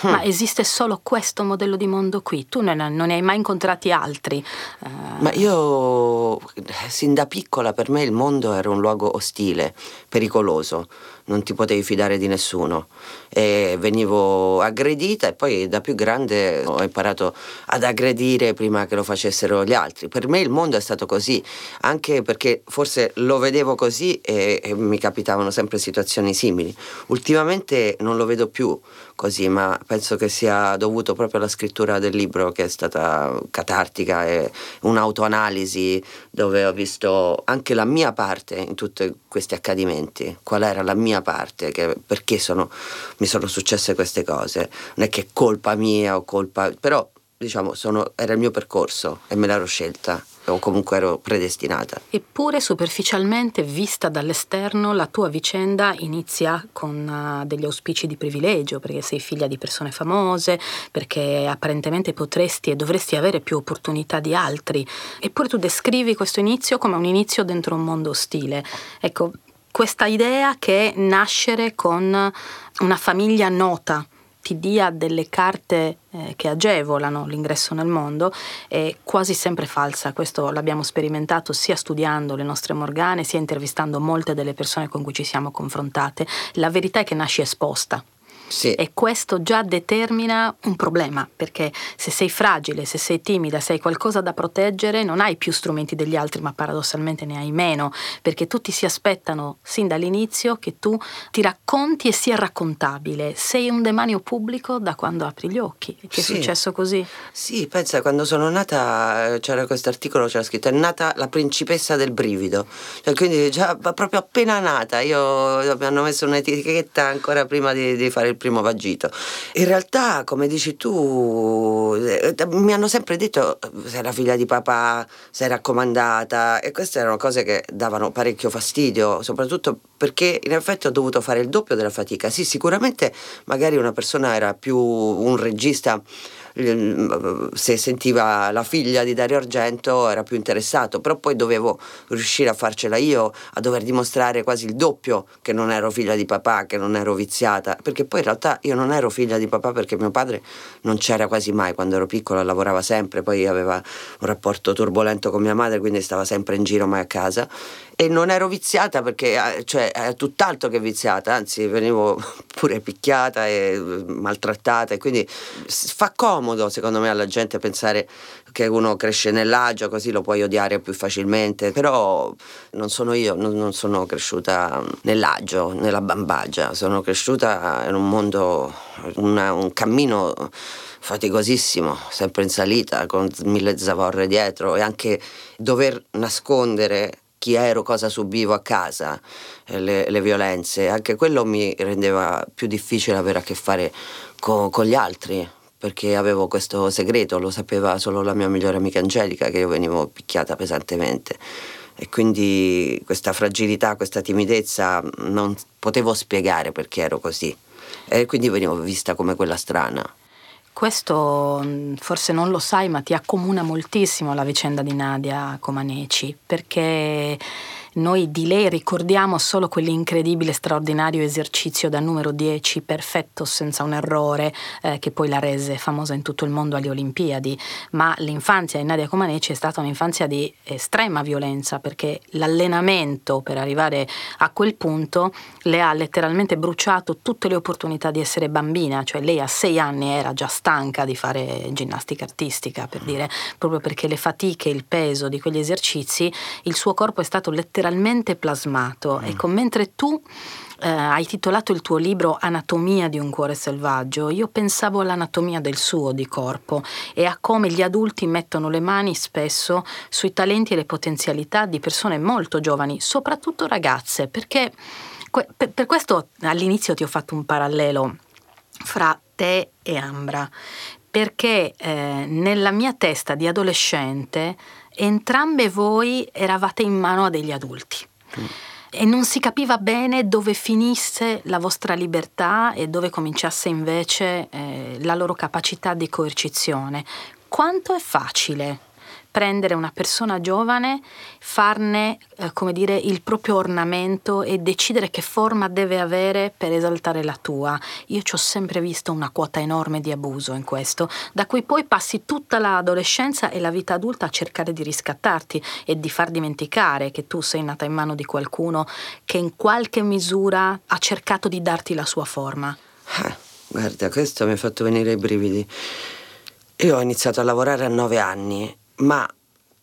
Hmm. Ma esiste solo questo modello di mondo qui? Tu non, non ne hai mai incontrati altri? Uh... Ma io, sin da piccola, per me il mondo era un luogo ostile, pericoloso non ti potevi fidare di nessuno e venivo aggredita e poi da più grande ho imparato ad aggredire prima che lo facessero gli altri. Per me il mondo è stato così, anche perché forse lo vedevo così e, e mi capitavano sempre situazioni simili. Ultimamente non lo vedo più così, ma penso che sia dovuto proprio alla scrittura del libro che è stata catartica e un'autoanalisi dove ho visto anche la mia parte in tutti questi accadimenti, qual era la mia parte, che, perché sono, mi sono successe queste cose. Non è che è colpa mia o colpa, però diciamo sono, era il mio percorso e me l'ero scelta o comunque ero predestinata. Eppure superficialmente vista dall'esterno la tua vicenda inizia con uh, degli auspici di privilegio, perché sei figlia di persone famose, perché apparentemente potresti e dovresti avere più opportunità di altri. Eppure tu descrivi questo inizio come un inizio dentro un mondo ostile. Ecco, questa idea che nascere con una famiglia nota ti dia delle carte eh, che agevolano l'ingresso nel mondo è quasi sempre falsa. Questo l'abbiamo sperimentato sia studiando le nostre morgane, sia intervistando molte delle persone con cui ci siamo confrontate. La verità è che nasci esposta. Sì. E questo già determina un problema, perché se sei fragile, se sei timida, se hai qualcosa da proteggere, non hai più strumenti degli altri, ma paradossalmente ne hai meno, perché tutti si aspettano sin dall'inizio che tu ti racconti e sia raccontabile. Sei un demanio pubblico da quando apri gli occhi. Ti è Sì. successo così? Sì, pensa, quando sono nata, c'era questo articolo, c'era scritto, è nata la principessa del brivido. Cioè, quindi già proprio appena nata, io mi hanno messo un'etichetta ancora prima di, di fare il primo vagito. In realtà, come dici tu, eh, mi hanno sempre detto eh, se era figlia di papà, se era raccomandata e queste erano cose che davano parecchio fastidio, soprattutto perché in effetti ho dovuto fare il doppio della fatica. Sì, sicuramente magari una persona era più un regista se sentiva la figlia di Dario Argento era più interessato, però poi dovevo riuscire a farcela io, a dover dimostrare quasi il doppio che non ero figlia di papà, che non ero viziata, perché poi in realtà io non ero figlia di papà perché mio padre non c'era quasi mai quando ero piccola, lavorava sempre, poi aveva un rapporto turbolento con mia madre, quindi stava sempre in giro mai a casa e non ero viziata perché eh, cioè, è tutt'altro che viziata, anzi venivo pure picchiata e eh, maltrattata e quindi fa comodo secondo me alla gente pensare che uno cresce nell'agio così lo puoi odiare più facilmente, però non sono io, non, non sono cresciuta nell'agio, nella bambagia, sono cresciuta in un mondo, una- un cammino faticosissimo, sempre in salita, con mille zavorre dietro e anche dover nascondere chi ero, cosa subivo a casa, eh, le, le violenze, anche quello mi rendeva più difficile avere a che fare co- con gli altri, perché avevo questo segreto, lo sapeva solo la mia migliore amica Angelica, che io venivo picchiata pesantemente. E quindi questa fragilità, questa timidezza non potevo spiegare perché ero così. E quindi venivo vista come quella strana. Questo mh, forse non lo sai, ma ti accomuna moltissimo la vicenda di Nadia Comaneci, perché noi di lei ricordiamo solo quell'incredibile, straordinario esercizio da numero 10, perfetto, senza un errore, eh, che poi la rese famosa in tutto il mondo alle Olimpiadi. Ma l'infanzia di Nadia Comaneci è stata un'infanzia di estrema violenza, perché l'allenamento per arrivare a quel punto le ha letteralmente bruciato tutte le opportunità di essere bambina, cioè lei a sei anni era già stanca di fare ginnastica artistica, per dire, proprio perché le fatiche, il peso di quegli esercizi, il suo corpo è stato letteralmente plasmato. Ecco, mentre tu eh, hai titolato il tuo libro Anatomia di un cuore selvaggio, io pensavo all'anatomia del suo di corpo e a come gli adulti mettono le mani spesso sui talenti e le potenzialità di persone molto giovani, soprattutto ragazze, perché per questo all'inizio ti ho fatto un parallelo fra te e Ambra, perché eh, nella mia testa di adolescente entrambe voi eravate in mano a degli adulti. E non si capiva bene dove finisse la vostra libertà e dove cominciasse invece eh, la loro capacità di coercizione. Quanto è facile prendere una persona giovane, farne, eh, come dire, il proprio ornamento e decidere che forma deve avere per esaltare la tua. Io ci ho sempre visto una quota enorme di abuso in questo, da cui poi passi tutta l'adolescenza e la vita adulta a cercare di riscattarti e di far dimenticare che tu sei nata in mano di qualcuno che in qualche misura ha cercato di darti la sua forma. Eh, guarda, questo mi ha fatto venire i brividi. Io ho iniziato a lavorare a nove anni, ma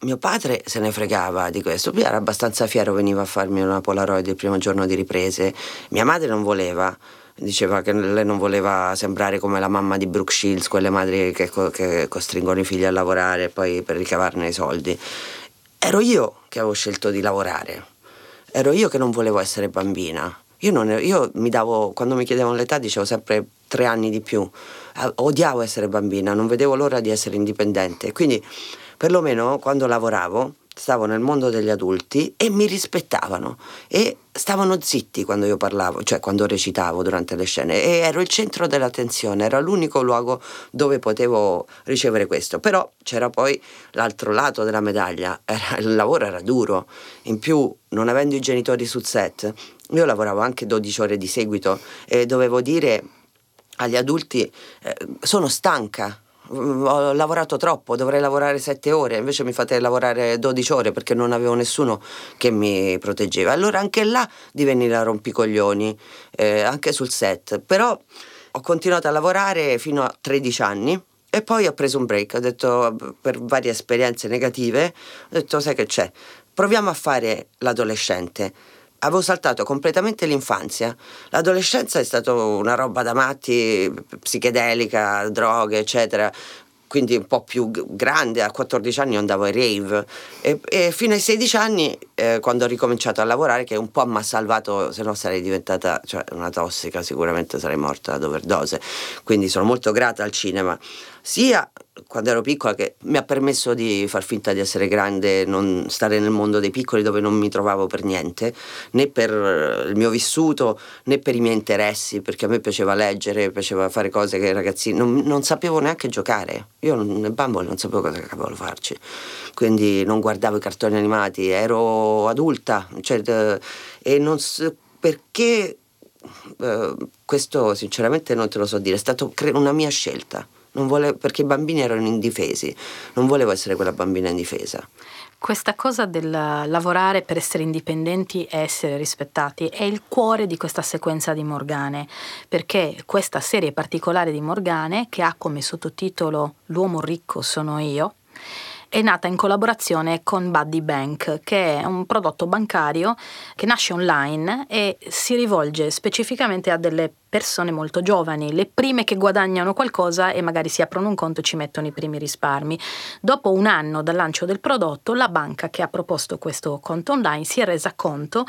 mio padre se ne fregava di questo. Lui era abbastanza fiero, veniva a farmi una Polaroid il primo giorno di riprese. Mia madre non voleva, diceva che lei non voleva sembrare come la mamma di Brooke Shields, quelle madri che, che costringono i figli a lavorare poi per ricavarne i soldi. Ero io che avevo scelto di lavorare, ero io che non volevo essere bambina. Io, non, io mi davo, quando mi chiedevano l'età, dicevo sempre tre anni di più. Odiavo essere bambina, non vedevo l'ora di essere indipendente. Quindi, perlomeno quando lavoravo, stavo nel mondo degli adulti e mi rispettavano. E stavano zitti quando io parlavo, cioè quando recitavo durante le scene. E ero il centro dell'attenzione, era l'unico luogo dove potevo ricevere questo. Però c'era poi l'altro lato della medaglia, era, il lavoro era duro, in più non avendo i genitori sul set, io lavoravo anche 12 ore di seguito e dovevo dire agli adulti eh, sono stanca, ho lavorato troppo, dovrei lavorare sette ore, invece mi fate lavorare 12 ore perché non avevo nessuno che mi proteggeva. Allora anche là divenni la rompicoglioni, eh, anche sul set. Però ho continuato a lavorare fino a 13 anni e poi ho preso un break, ho detto per varie esperienze negative, ho detto sai che c'è, proviamo a fare l'adolescente avevo saltato completamente l'infanzia. L'adolescenza è stata una roba da matti, psichedelica, droghe, eccetera. Quindi un po' più grande, a 14 anni andavo ai rave e, e fino ai 16 anni, eh, quando ho ricominciato a lavorare, che un po' mi ha salvato, se no sarei diventata cioè, una tossica, sicuramente sarei morta ad overdose. Quindi sono molto grata al cinema, sia quando ero piccola che mi ha permesso di far finta di essere grande, non stare nel mondo dei piccoli dove non mi trovavo per niente, né per il mio vissuto né per i miei interessi, perché a me piaceva leggere, piaceva fare cose che ragazzini non, non sapevo neanche giocare. Io nel bambolo non sapevo cosa cavolo farci, quindi non guardavo i cartoni animati, ero adulta, cioè, e non so perché. Uh, questo sinceramente non te lo so dire, è stata una mia scelta volevo, perché i bambini erano indifesi, non volevo essere quella bambina indifesa. Questa cosa del lavorare per essere indipendenti e essere rispettati è il cuore di questa sequenza di Morgane, perché questa serie particolare di Morgane, che ha come sottotitolo L'uomo ricco sono io, è nata in collaborazione con Buddy Bank, che è un prodotto bancario che nasce online e si rivolge specificamente a delle persone molto giovani, le prime che guadagnano qualcosa e magari si aprono un conto e ci mettono i primi risparmi. Dopo un anno dal lancio del prodotto, la banca che ha proposto questo conto online si è resa conto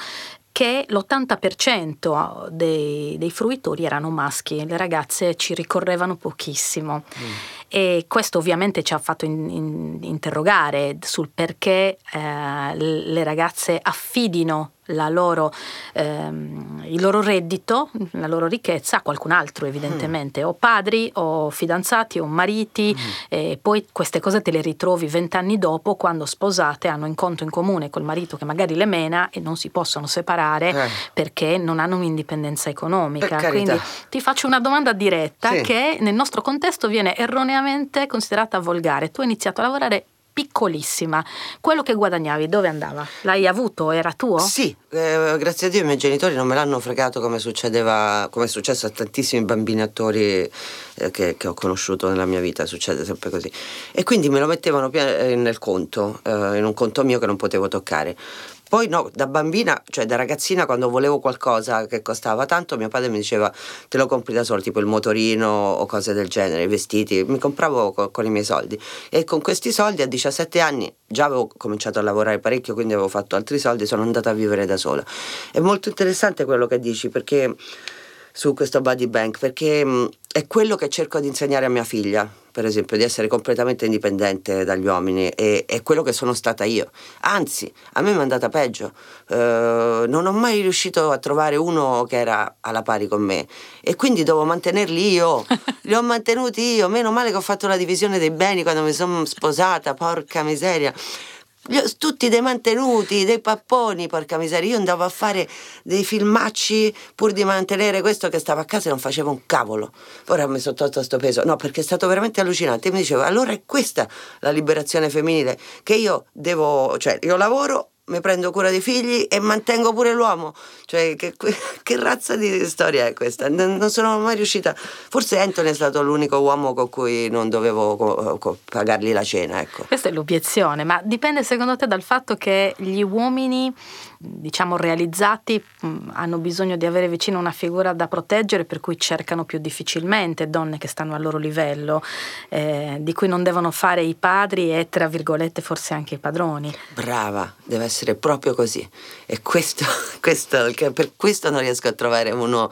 che l'80% dei, dei, fruitori erano maschi, le ragazze ci ricorrevano pochissimo. Mm. E questo ovviamente ci ha fatto in, in, interrogare sul perché eh, le ragazze affidino loro, ehm, il loro reddito, la loro ricchezza a qualcun altro evidentemente, mm. o padri o fidanzati o mariti, mm. e poi queste cose te le ritrovi vent'anni dopo quando sposate hanno un conto in comune col marito che magari le mena e non si possono separare eh. perché non hanno un'indipendenza economica. Quindi ti faccio una domanda diretta sì. che nel nostro contesto viene erroneamente considerata volgare. Tu hai iniziato a lavorare piccolissima. Quello che guadagnavi dove andava? L'hai avuto? Era tuo? Sì, eh, grazie a Dio i miei genitori non me l'hanno fregato come come è successo a tantissimi bambini attori eh, che, che, ho conosciuto nella mia vita, succede sempre così. E quindi me lo mettevano nel conto, eh, in un conto mio che non potevo toccare. Poi no, da bambina, cioè da ragazzina, quando volevo qualcosa che costava tanto, mio padre mi diceva te lo compri da solo, tipo il motorino o cose del genere, i vestiti, mi compravo con, con i miei soldi. E con questi soldi a 17 anni già avevo cominciato a lavorare parecchio, quindi avevo fatto altri soldi, sono andata a vivere da sola. È molto interessante quello che dici perché su questo body bank, perché mh, è quello che cerco di insegnare a mia figlia per esempio, di essere completamente indipendente dagli uomini e è quello che sono stata io. Anzi, a me mi è andata peggio. Eh, non ho mai riuscito a trovare uno che era alla pari con me e quindi dovevo mantenerli io. Li ho mantenuti io. Meno male che ho fatto la divisione dei beni quando mi sono sposata, porca miseria tutti dei mantenuti, dei papponi, porca miseria. Io andavo a fare dei filmacci pur di mantenere questo che stava a casa e non facevo un cavolo. Ora mi sono tolto sto peso. No, perché è stato veramente allucinante. E mi dicevo, allora è questa la liberazione femminile, che io devo, cioè io lavoro mi prendo cura dei figli e mantengo pure l'uomo. Cioè, che, che razza di storia è questa? Non sono mai riuscita. Forse Anthony è stato l'unico uomo con cui non dovevo pagargli la cena. Ecco. Questa è l'obiezione, ma dipende secondo te dal fatto che gli uomini diciamo realizzati mh, hanno bisogno di avere vicino una figura da proteggere per cui cercano più difficilmente donne che stanno al loro livello, eh, di cui non devono fare i padri e tra virgolette forse anche i padroni. Brava, deve essere proprio così. E questo, questo per questo non riesco a trovare uno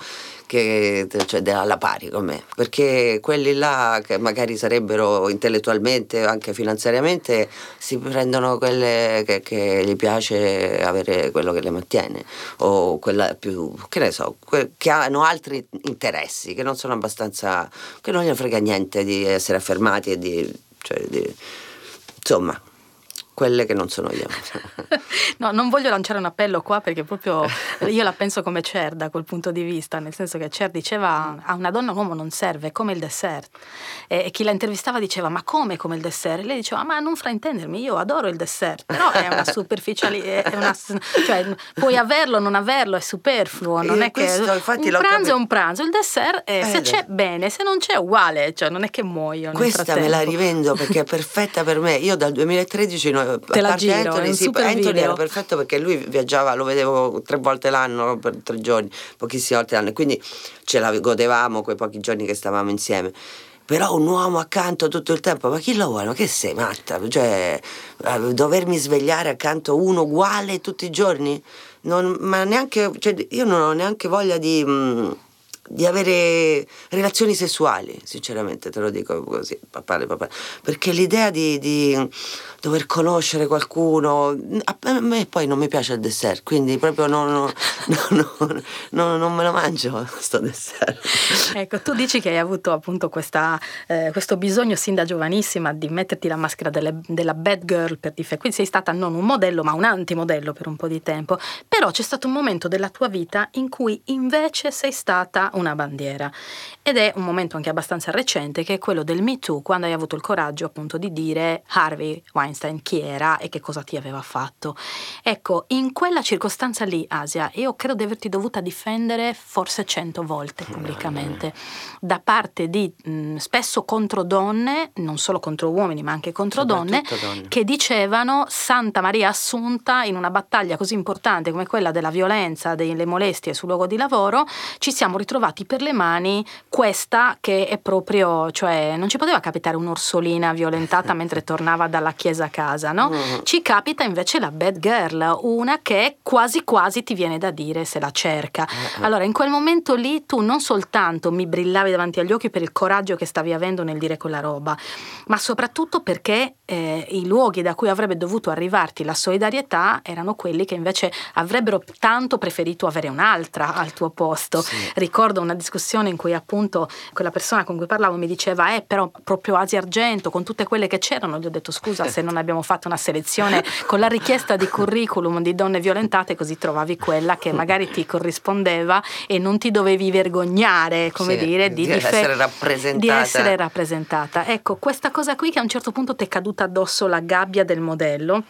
che, cioè, alla pari con me, perché quelli là che magari sarebbero intellettualmente o anche finanziariamente si prendono quelle che, che, gli piace avere quello che le mantiene o quella più, che ne so, que, che hanno altri interessi, che non sono abbastanza, che non gli frega niente di essere affermati e di, cioè, di insomma, quelle che non sono io. no, non voglio lanciare un appello qua perché proprio io la penso come Cher da quel punto di vista, nel senso che Cher diceva a una donna un uomo non serve, come il dessert. E, chi la intervistava diceva ma come come il dessert? E lei diceva ma non fraintendermi, io adoro il dessert, però è una superficialità, cioè puoi averlo o non averlo, è superfluo, non è questo, che un pranzo è un pranzo, il dessert è, eh, se c'è bene, se non c'è uguale, cioè non è che muoio. Questa me la rivendo perché è perfetta per me, io dal 2013 noi Te la giro, Anthony, sì, Anthony era perfetto perché lui viaggiava, lo vedevo tre volte l'anno per tre giorni, pochissime volte l'anno, e quindi ce la godevamo quei pochi giorni che stavamo insieme però un uomo accanto tutto il tempo, ma chi lo vuole? Ma che sei matta? Cioè, dovermi svegliare accanto uno uguale tutti i giorni? Non, ma neanche, cioè, io non ho neanche voglia di, mm, di, avere relazioni sessuali, sinceramente te lo dico così, papà, papà. perché l'idea di, di dover conoscere qualcuno. A me poi non mi piace il dessert, quindi proprio non, non, non, non me lo mangio sto dessert. Ecco, tu dici che hai avuto appunto questa, eh, questo bisogno sin da giovanissima di metterti la maschera delle, della bad girl per difendere, quindi sei stata non un modello ma un antimodello per un po' di tempo, però c'è stato un momento della tua vita in cui invece sei stata una bandiera ed è un momento anche abbastanza recente che è quello del Me Too, quando hai avuto il coraggio appunto di dire Harvey Weinstein Weinstein chi era e che cosa ti aveva fatto. Ecco, in quella circostanza lì, Asia, io credo di averti dovuta difendere forse cento volte pubblicamente, da parte di mh, spesso contro donne, non solo contro uomini, ma anche contro donne, donne, che dicevano Santa Maria Assunta in una battaglia così importante come quella della violenza, delle molestie sul luogo di lavoro, ci siamo ritrovati per le mani questa che è proprio, cioè non ci poteva capitare un'orsolina violentata mentre tornava dalla chiesa presa a casa, no? Mm. Ci capita invece la bad girl, una che quasi quasi ti viene da dire se la cerca. Mm. Allora, in quel momento lì tu non soltanto mi brillavi davanti agli occhi per il coraggio che stavi avendo nel dire quella roba, ma soprattutto perché eh, i luoghi da cui avrebbe dovuto arrivarti la solidarietà erano quelli che invece avrebbero tanto preferito avere un'altra al tuo posto. Sì. Ricordo una discussione in cui appunto quella persona con cui parlavo mi diceva eh però proprio Asia Argento con tutte quelle che c'erano, gli ho detto scusa se non abbiamo fatto una selezione con la richiesta di curriculum di donne violentate, così trovavi quella che magari ti corrispondeva e non ti dovevi vergognare, come sì, dire, di, di, essere rappresentata. di essere rappresentata. Ecco, questa cosa qui che a un certo punto ti è caduta addosso la gabbia del modello.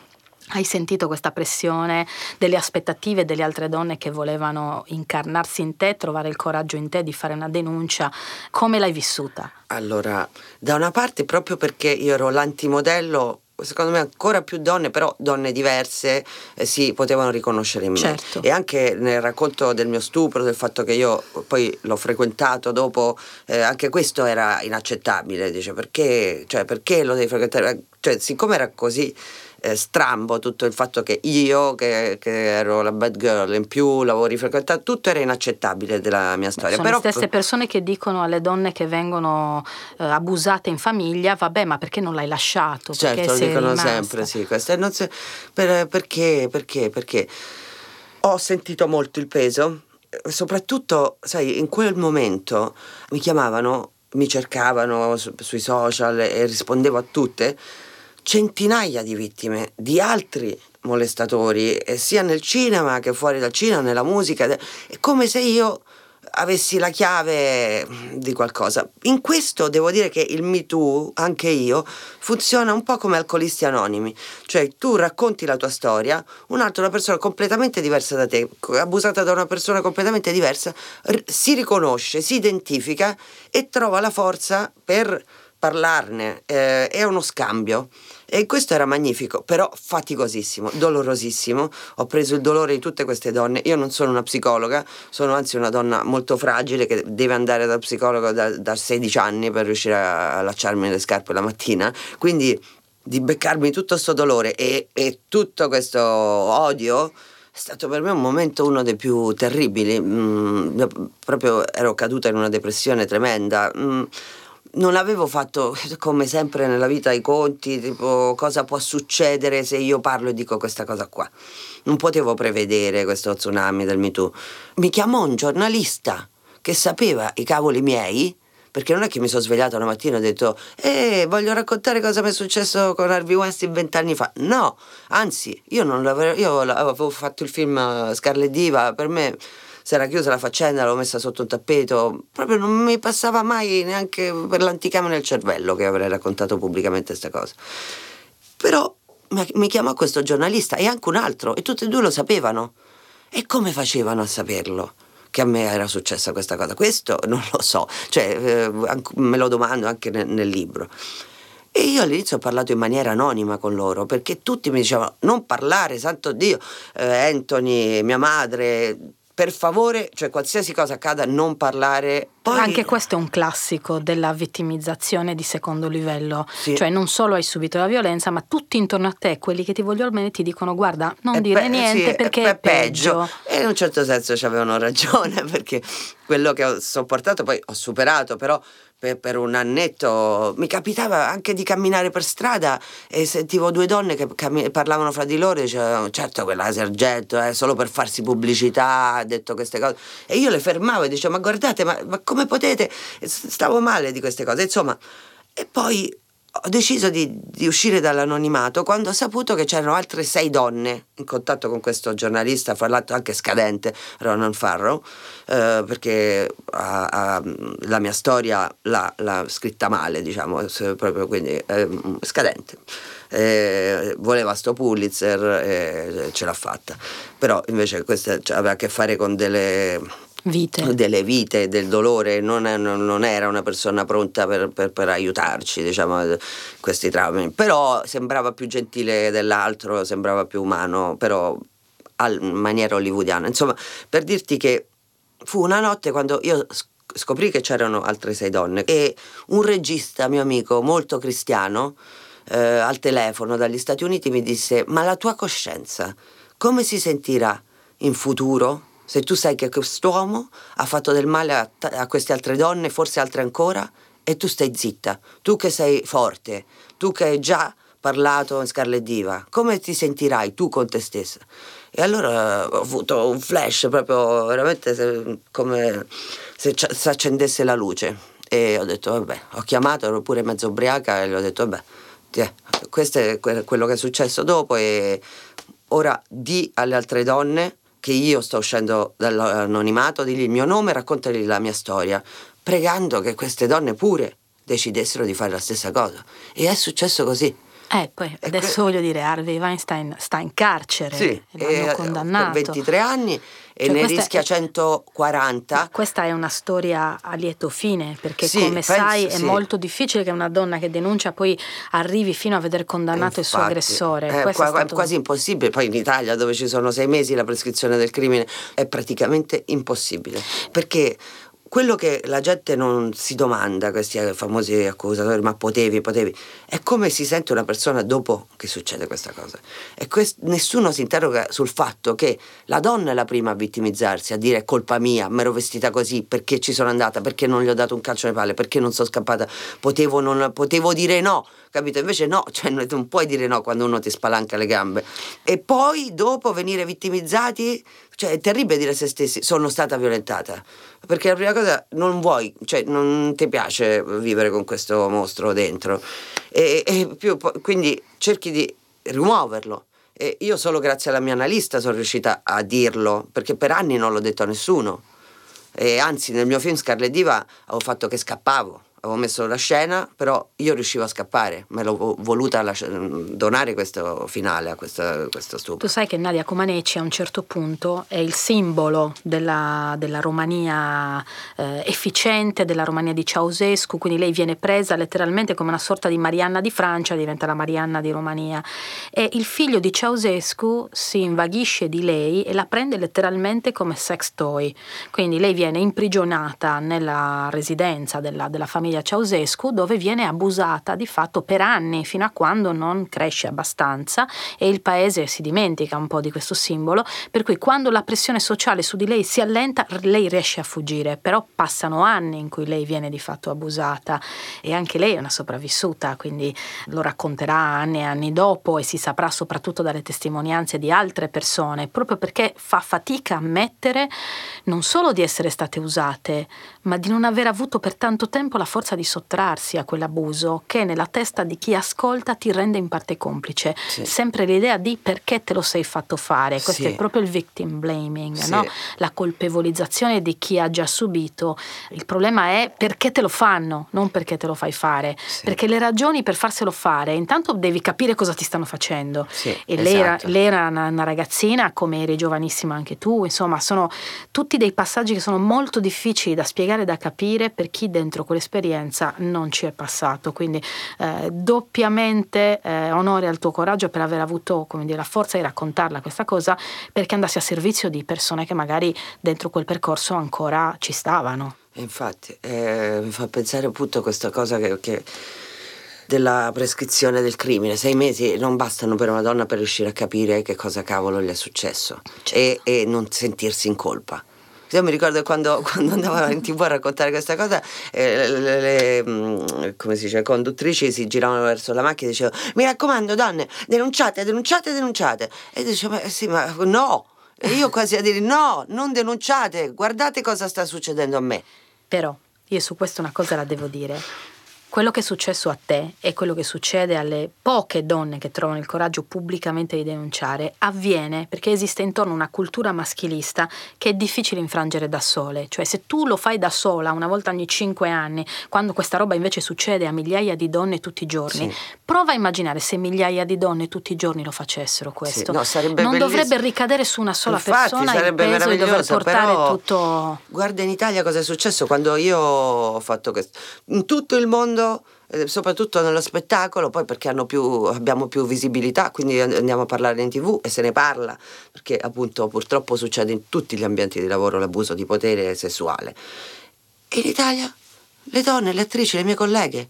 Hai sentito questa pressione delle aspettative delle altre donne che volevano incarnarsi in te, trovare il coraggio in te di fare una denuncia? Come l'hai vissuta? Allora, da una parte proprio perché io ero l'antimodello secondo me ancora più donne, però donne diverse, eh, si potevano riconoscere in me. Certo. E anche nel racconto del mio stupro, del fatto che io poi l'ho frequentato dopo, eh, anche questo era inaccettabile, dice perché, cioè, perché lo devi frequentare? Cioè, siccome era così eh, strambo tutto il fatto che io, che, che ero la bad girl, in più lavori frequentati, tutto era inaccettabile della mia storia. Sono Però, le stesse persone che dicono alle donne che vengono eh, abusate in famiglia, vabbè, ma perché non l'hai lasciato? Certo, lo dicono rimasta? sempre, sì, questo. E non si- per- perché, perché, perché ho sentito molto il peso, eh, soprattutto, sai, in quel momento mi chiamavano, mi cercavano su- sui social e rispondevo a tutte, centinaia di vittime di altri molestatori, eh, sia nel cinema che fuori dal cinema, nella musica, è come se io avessi la chiave di qualcosa. In questo devo dire che il Me Too, anche io, funziona un po' come alcolisti anonimi, cioè tu racconti la tua storia, un'altra una persona completamente diversa da te, abusata da una persona completamente diversa, r- si riconosce, si identifica e trova la forza per parlarne, eh, è uno scambio. E questo era magnifico, però faticosissimo, dolorosissimo. Ho preso il dolore di tutte queste donne. Io non sono una psicologa, sono anzi una donna molto fragile che deve andare da psicologo da, da 16 anni per riuscire a allacciarmi le scarpe la mattina. Quindi di beccarmi tutto questo dolore e, e tutto questo odio è stato per me un momento uno dei più terribili. Mm, proprio ero caduta in una depressione tremenda. Mm, non avevo fatto come sempre nella vita i conti, tipo cosa può succedere se io parlo e dico questa cosa qua. Non potevo prevedere questo tsunami del Me Too. Mi chiamò un giornalista che sapeva i cavoli miei, perché non è che mi sono svegliata una mattina e ho detto eh, voglio raccontare cosa mi è successo con Harvey Weinstein vent'anni fa. No, anzi, io non l'avevo, io avevo fatto il film eh, Scarlet Diva, per me si era chiusa la faccenda, l'avevo messa sotto un tappeto, proprio non mi passava mai neanche per l'anticamera nel cervello che avrei raccontato pubblicamente questa cosa. Però mi chiamò questo giornalista e anche un altro e tutti e due lo sapevano. E come facevano a saperlo? Che a me era successa questa cosa? Questo non lo so, cioè eh, me lo domando anche nel, nel libro. E io all'inizio ho parlato in maniera anonima con loro perché tutti mi dicevano non parlare, santo Dio, eh, Anthony, mia madre, per favore, cioè qualsiasi cosa accada non parlare. Poi Anche questo è un classico della vittimizzazione di secondo livello, Sì. cioè non solo hai subito la violenza, ma tutti intorno a te, quelli che ti vogliono bene, ti dicono guarda, non È dire pe- niente sì, perché pe- è peggio. E in un certo senso ci avevano ragione perché quello che ho sopportato poi ho superato, però per, per un annetto mi capitava anche di camminare per strada e sentivo due donne che cammi- parlavano fra di loro e dicevano certo quella Sergento è solo per farsi pubblicità, ha detto queste cose. E io le fermavo e dicevo ma guardate, ma, ma come potete? Stavo male di queste cose, insomma. E poi ho deciso di, di uscire dall'anonimato quando ho saputo che c'erano altre sei donne in contatto con questo giornalista, fra l'altro anche scadente, Ronan Farrow, eh, perché ha- ha- la mia storia l'ha, l'ha scritta male, diciamo, proprio quindi eh, scadente. Eh, voleva sto Pulitzer e ce l'ha fatta, però invece questa cioè, aveva a che fare con delle Vite. delle vite, del dolore, non, non- non era una persona pronta per, per- per aiutarci, diciamo, questi traumi. Però sembrava più gentile dell'altro, sembrava più umano, però in maniera hollywoodiana. Insomma, per dirti che fu una notte quando io sc- scoprì che c'erano altre sei donne e un regista, mio amico, molto cristiano, eh, al telefono dagli Stati Uniti mi disse, ma la tua coscienza come si sentirà in futuro se tu sai che quest'uomo ha fatto del male a, t- a queste altre donne, forse altre ancora, e tu stai zitta, tu che sei forte, tu che hai già parlato in Scarlet Diva, come ti sentirai tu con te stessa? E allora ho avuto un flash proprio veramente se- come se ci- si accendesse la luce e ho detto vabbè, ho chiamato, ero pure mezzo ubriaca e gli ho detto vabbè, tiè, questo è que- quello che è successo dopo e ora di alle altre donne che io sto uscendo dall'anonimato, digli il mio nome, raccontagli la mia storia, pregando che queste donne pure decidessero di fare la stessa cosa. E è successo così. Eh, poi adesso voglio dire, Harvey Weinstein sta in carcere, Sì, l'hanno eh, condannato. per 23 anni e Cioè, ne rischia è- 140. Questa è una storia a lieto fine, perché Sì, come penso, sai è sì. molto difficile che una donna che denuncia poi arrivi fino a veder condannato il suo Infatti, aggressore. È, Questo è qua- stato- quasi impossibile. Poi in Italia, dove ci sono sei mesi la prescrizione del crimine, è praticamente impossibile. Perché quello che la gente non si domanda, questi famosi accusatori, ma potevi, potevi, è come si sente una persona dopo che succede questa cosa. E quest- nessuno si interroga sul fatto che la donna è la prima a vittimizzarsi, a dire colpa mia, mi ero vestita così, perché ci sono andata, perché non gli ho dato un calcio alle palle, perché non sono scappata, potevo, non, potevo dire no, capito? Invece no, cioè non puoi dire no quando uno ti spalanca le gambe. E poi dopo venire vittimizzati cioè è terribile dire a se stessi sono stata violentata, perché la prima cosa non vuoi, cioè non ti piace vivere con questo mostro dentro e, e più, quindi cerchi di rimuoverlo. E io solo grazie alla mia analista sono riuscita a dirlo, perché per anni non l'ho detto a nessuno. E anzi nel mio film Scarlet Diva avevo fatto che scappavo avevo messo la scena, però io riuscivo a scappare, me l'ho voluta lasci- donare questo finale a questo, questo stupro. Tu sai che Nadia Comaneci a un certo punto è il simbolo della, della Romania eh, efficiente, della Romania di Ceausescu, quindi lei viene presa letteralmente come una sorta di Marianna di Francia, diventa la Marianna di Romania. E il figlio di Ceausescu si invaghisce di lei e la prende letteralmente come sex toy, quindi lei viene imprigionata nella residenza della, della famiglia famiglia Ceausescu dove viene abusata di fatto per anni fino a quando non cresce abbastanza e il paese si dimentica un po' di questo simbolo, per cui quando la pressione sociale su di lei si allenta lei riesce a fuggire, però passano anni in cui lei viene di fatto abusata e anche lei è una sopravvissuta, quindi lo racconterà anni e anni dopo e si saprà soprattutto dalle testimonianze di altre persone, proprio perché fa fatica a ammettere non solo di essere state usate, ma di non aver avuto per tanto tempo la forza di sottrarsi a quell'abuso che nella testa di chi ascolta ti rende in parte complice. Sì. Sempre l'idea di perché te lo sei fatto fare, questo sì. è proprio il victim blaming, sì. no? la colpevolizzazione di chi ha già subito. Il problema è perché te lo fanno, non perché te lo fai fare, perché le ragioni per farselo fare, intanto devi capire cosa ti stanno facendo. e esatto. lei, era, lei era una, una ragazzina, come eri giovanissima anche tu, insomma, sono tutti dei passaggi che sono molto difficili da spiegare spiegare, da capire per chi dentro quell'esperienza non ci è passato. Quindi eh, doppiamente eh, onore al tuo coraggio per aver avuto dire, la forza di raccontarla questa cosa perché andassi a servizio di persone che magari dentro quel percorso ancora ci stavano. Infatti, eh, mi fa pensare appunto a questa cosa che, che della prescrizione del crimine. Sei mesi non bastano per una donna per riuscire a capire che cosa cavolo gli è successo certo. e, e, non sentirsi in colpa. Io mi ricordo quando, quando andavo in tv a raccontare questa cosa, eh, le, le, mm, come si dice, conduttrici si giravano verso la macchina e dicevano mi raccomando donne, denunciate, denunciate, denunciate. E dicevo, sì, ma no. E io quasi a dire no, non denunciate, guardate cosa sta succedendo a me. Però io su questo una cosa la devo dire quello che è successo a te e quello che succede alle poche donne che trovano il coraggio pubblicamente di denunciare avviene perché esiste intorno una cultura maschilista che è difficile infrangere da sole. Cioè se tu lo fai da sola una volta ogni cinque anni, quando questa roba invece succede a migliaia di donne tutti i giorni, sì. prova a immaginare se migliaia di donne tutti i giorni lo facessero questo. Sì, no, non dovrebbe ricadere su una sola Infatti, persona il peso di dover portare però, tutto... Guarda in Italia cosa è successo quando io ho fatto questo. In tutto il mondo mondo, eh, soprattutto nello spettacolo, poi perché più, abbiamo più visibilità, quindi andiamo a parlare in tv e se ne parla, perché appunto purtroppo succede in tutti gli ambienti di lavoro l'abuso di potere sessuale. In Italia le donne, le attrici, le mie colleghe,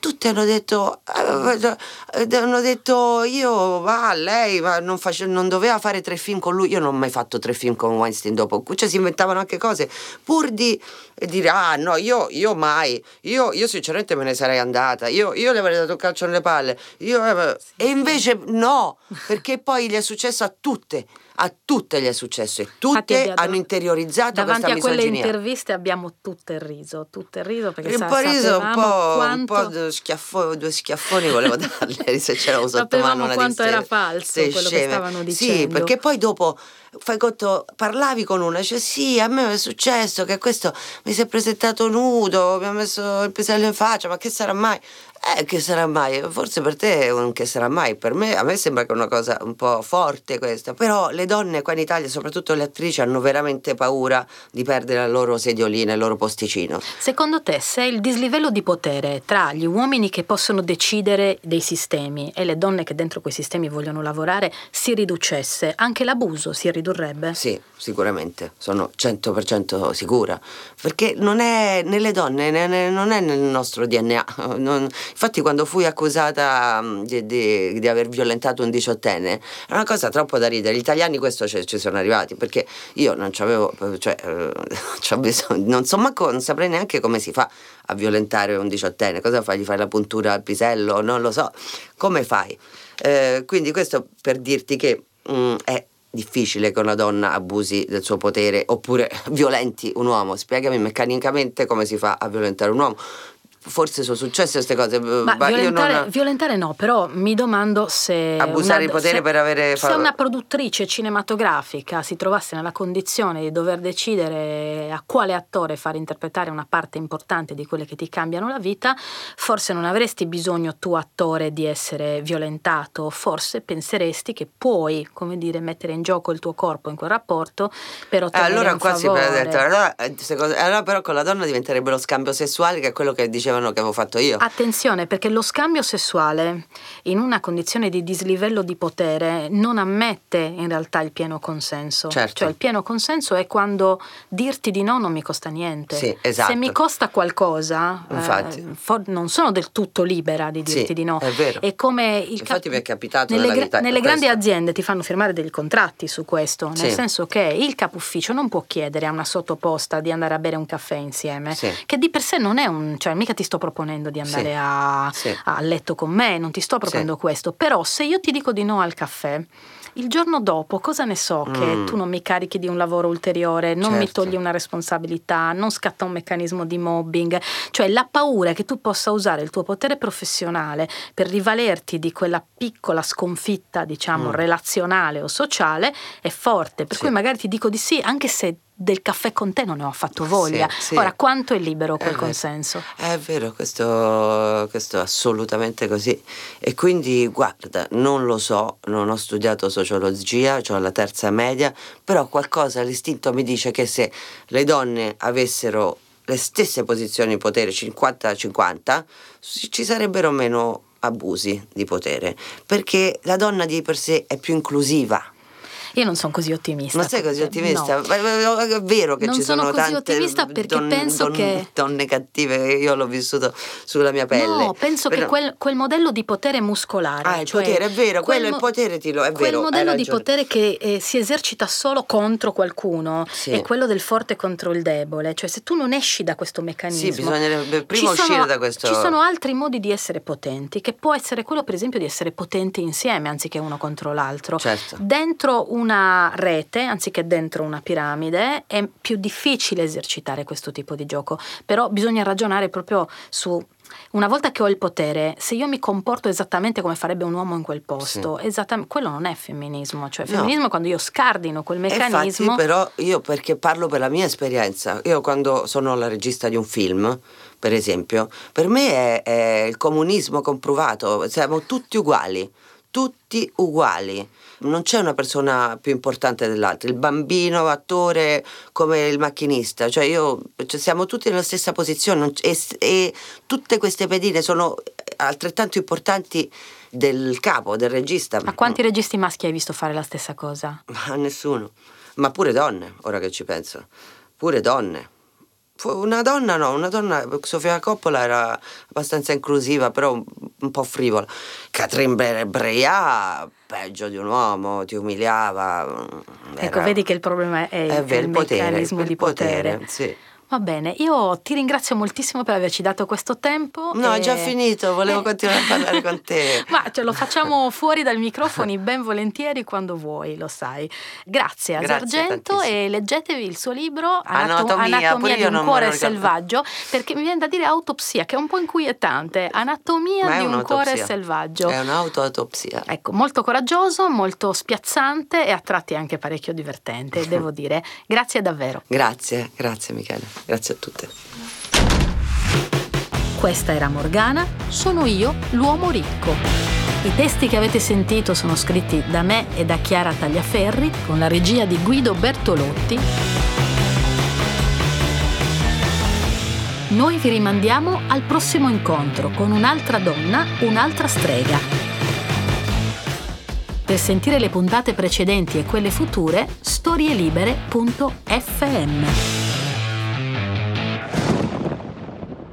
tutte hanno detto, eh, hanno detto io, va, lei ma non, face, non, doveva fare tre film con lui, io non ho mai fatto tre film con Weinstein dopo, cioè si inventavano anche cose, pur di dire, ah no, io, io mai, io, io, sinceramente me ne sarei andata, io, io le avrei dato un calcio nelle palle, io, eh, e invece no, perché poi gli è successo a tutte a tutte gli è successo e tutte Infatti, hanno interiorizzato davanti a quelle interviste abbiamo tutte il riso tutto il riso perché un po' riso un po', quanto... un po due, schiaffo, due schiaffoni volevo darle se c'era sotto mano una quanto era falso quello sceme. che stavano dicendo sì perché poi dopo fai conto, parlavi con una, dice sì, a me è successo che questo mi si è presentato nudo, mi ha messo il pisello in faccia, ma che sarà mai? Eh, che sarà mai? Forse per te è un che sarà mai, per me, a me sembra che è una cosa un po' forte questa, però le donne qua in Italia, soprattutto le attrici, hanno veramente paura di perdere la loro sediolina, il loro posticino. Secondo te, se il dislivello di potere tra gli uomini che possono decidere dei sistemi e le donne che dentro quei sistemi vogliono lavorare si riducesse, anche l'abuso si ridurrebbe? Sì, sicuramente, sono 100% sicura, perché non è nelle donne, ne- ne- non è nel nostro DNA. Non- infatti quando fui accusata mm, di, di- di aver violentato un diciottenne, è una cosa troppo da ridere. Gli italiani questo ci, ci sono arrivati, perché io non c'avevo, cioè, eh, bisogno- non so manco, non saprei neanche come si fa a violentare un diciottenne, cosa fai? Gli fai la puntura al pisello? Non lo so, come fai? Eh, quindi questo per dirti che mm, è difficile che una donna abusi del suo potere oppure violenti un uomo. Spiegami meccanicamente come si fa a violentare un uomo. Forse sono successe queste cose. Ma ma io violentare, non- violentare no, però mi domando se... Abusare una- di potere se- per avere Se una produttrice cinematografica si trovasse nella condizione di dover decidere a quale attore far interpretare una parte importante di quelle che ti cambiano la vita, forse non avresti bisogno tu attore di essere violentato, forse penseresti che puoi, come dire, mettere in gioco il tuo corpo in quel rapporto per Eh, ottenere allora un qua si favore. è detto, allora, eh, allora però con la donna diventerebbe lo scambio sessuale che è quello che dicevano che avevo fatto io. Attenzione perché lo scambio sessuale in una condizione di dislivello di potere non ammette in realtà il pieno consenso. Certo. Cioè il pieno consenso è quando dirti di no non mi costa niente. Sì, esatto. Se mi costa qualcosa, eh, Infatti. for- non sono del tutto libera di dirti Sì, di no. è vero. È come il Infatti mi è capitato nelle, gra- vita nelle grandi questo. aziende ti fanno firmare dei contratti su questo, nel Sì. senso che il capo ufficio non può chiedere a una sottoposta di andare a bere un caffè insieme, che di per sé non è un, cioè mica ti sto proponendo di andare Sì. a, Sì. a letto con me, non ti sto proponendo questo, però se io ti dico di no al caffè, il giorno dopo cosa ne so che Mm. tu non mi carichi di un lavoro ulteriore, non mi Certo. togli una responsabilità, non scatta un meccanismo di mobbing, cioè la paura che tu possa usare il tuo potere professionale per rivalerti di quella piccola sconfitta, diciamo, Mm. relazionale o sociale è forte, per Sì. cui magari ti dico di sì anche se del caffè con te non ne ho affatto voglia. Sì, sì. Ora, quanto è libero quel Eh, beh. consenso? È vero, questo, questo è assolutamente così. E quindi, guarda, non lo so, non ho studiato sociologia, ho la terza media, però qualcosa, l'istinto mi dice che se le donne avessero le stesse posizioni di potere, 50-50, ci ci sarebbero meno abusi di potere, perché la donna di per sé è più inclusiva. Io non sono così ottimista. Non sei così No. ottimista? Ma- È vero che Non ci sono sono, così ottimista perché penso che- donne cattive, io l'ho vissuto sulla mia pelle. No, penso che Però- quel, quel modello di potere muscolare. Ah, il cioè potere, è vero, quel quello è il mo- potere, ti lo- è quel vero, modello di potere che eh, si esercita solo contro qualcuno Sì. è quello del forte contro il debole. Cioè, se tu non esci da questo meccanismo. Sì, bisognerebbe prima sono- uscire da questo. Ci sono altri modi di essere potenti, che può essere quello, per esempio, di essere potenti insieme anziché uno contro l'altro. Certo. Dentro una rete, anziché dentro una piramide, è più difficile esercitare questo tipo di gioco. Però bisogna ragionare proprio su. Una volta che ho il potere, se io mi comporto esattamente come farebbe un uomo in quel posto, esattamente, quello non è femminismo. Cioè, No. femminismo è quando io scardino quel meccanismo. Infatti, però, io perché parlo per la mia esperienza, io quando sono la regista di un film, per esempio, per me è, è il comunismo comprovato, siamo tutti uguali, tutti uguali. Non c'è una persona più importante dell'altra, il bambino, attore come il macchinista, cioè io cioè siamo tutti nella stessa posizione e, e tutte queste pedine sono altrettanto importanti del capo, del regista. Ma quanti registi maschi hai visto fare la stessa cosa? Ma nessuno. Ma pure donne, ora che ci penso. Pure donne. Una donna no, una donna, Sofia Coppola era abbastanza inclusiva, però un, un po' frivola. Catherine Bre- Breillat, peggio di un uomo, ti umiliava. Ecco, era- vedi che il problema è, è il il potere, meccanismo il di potere. potere, sì. Va bene, io ti ringrazio moltissimo per averci dato questo tempo. No, è e- già finito, volevo continuare a parlare con te. Ma ce lo facciamo fuori dal microfoni ben volentieri quando vuoi, lo sai. Grazie a Grazie Sargento tantissimo. e leggetevi il suo libro Anatomia, pure di un cuore selvaggio, perché mi viene da dire autopsia, che è un po' inquietante. Anatomia è di un cuore selvaggio. È un'autoautopsia. Ecco, molto coraggioso, molto spiazzante e a tratti anche parecchio divertente, devo dire. Grazie davvero. Grazie, grazie Michele, grazie a tutte. Questa era Morgana, sono io, l'uomo ricco. I testi che avete sentito sono scritti da me e da Chiara Tagliaferri, con la regia di Guido Bertolotti. Noi vi rimandiamo al prossimo incontro con un'altra donna, un'altra strega. Per sentire le puntate precedenti e quelle future, storielibere.fm.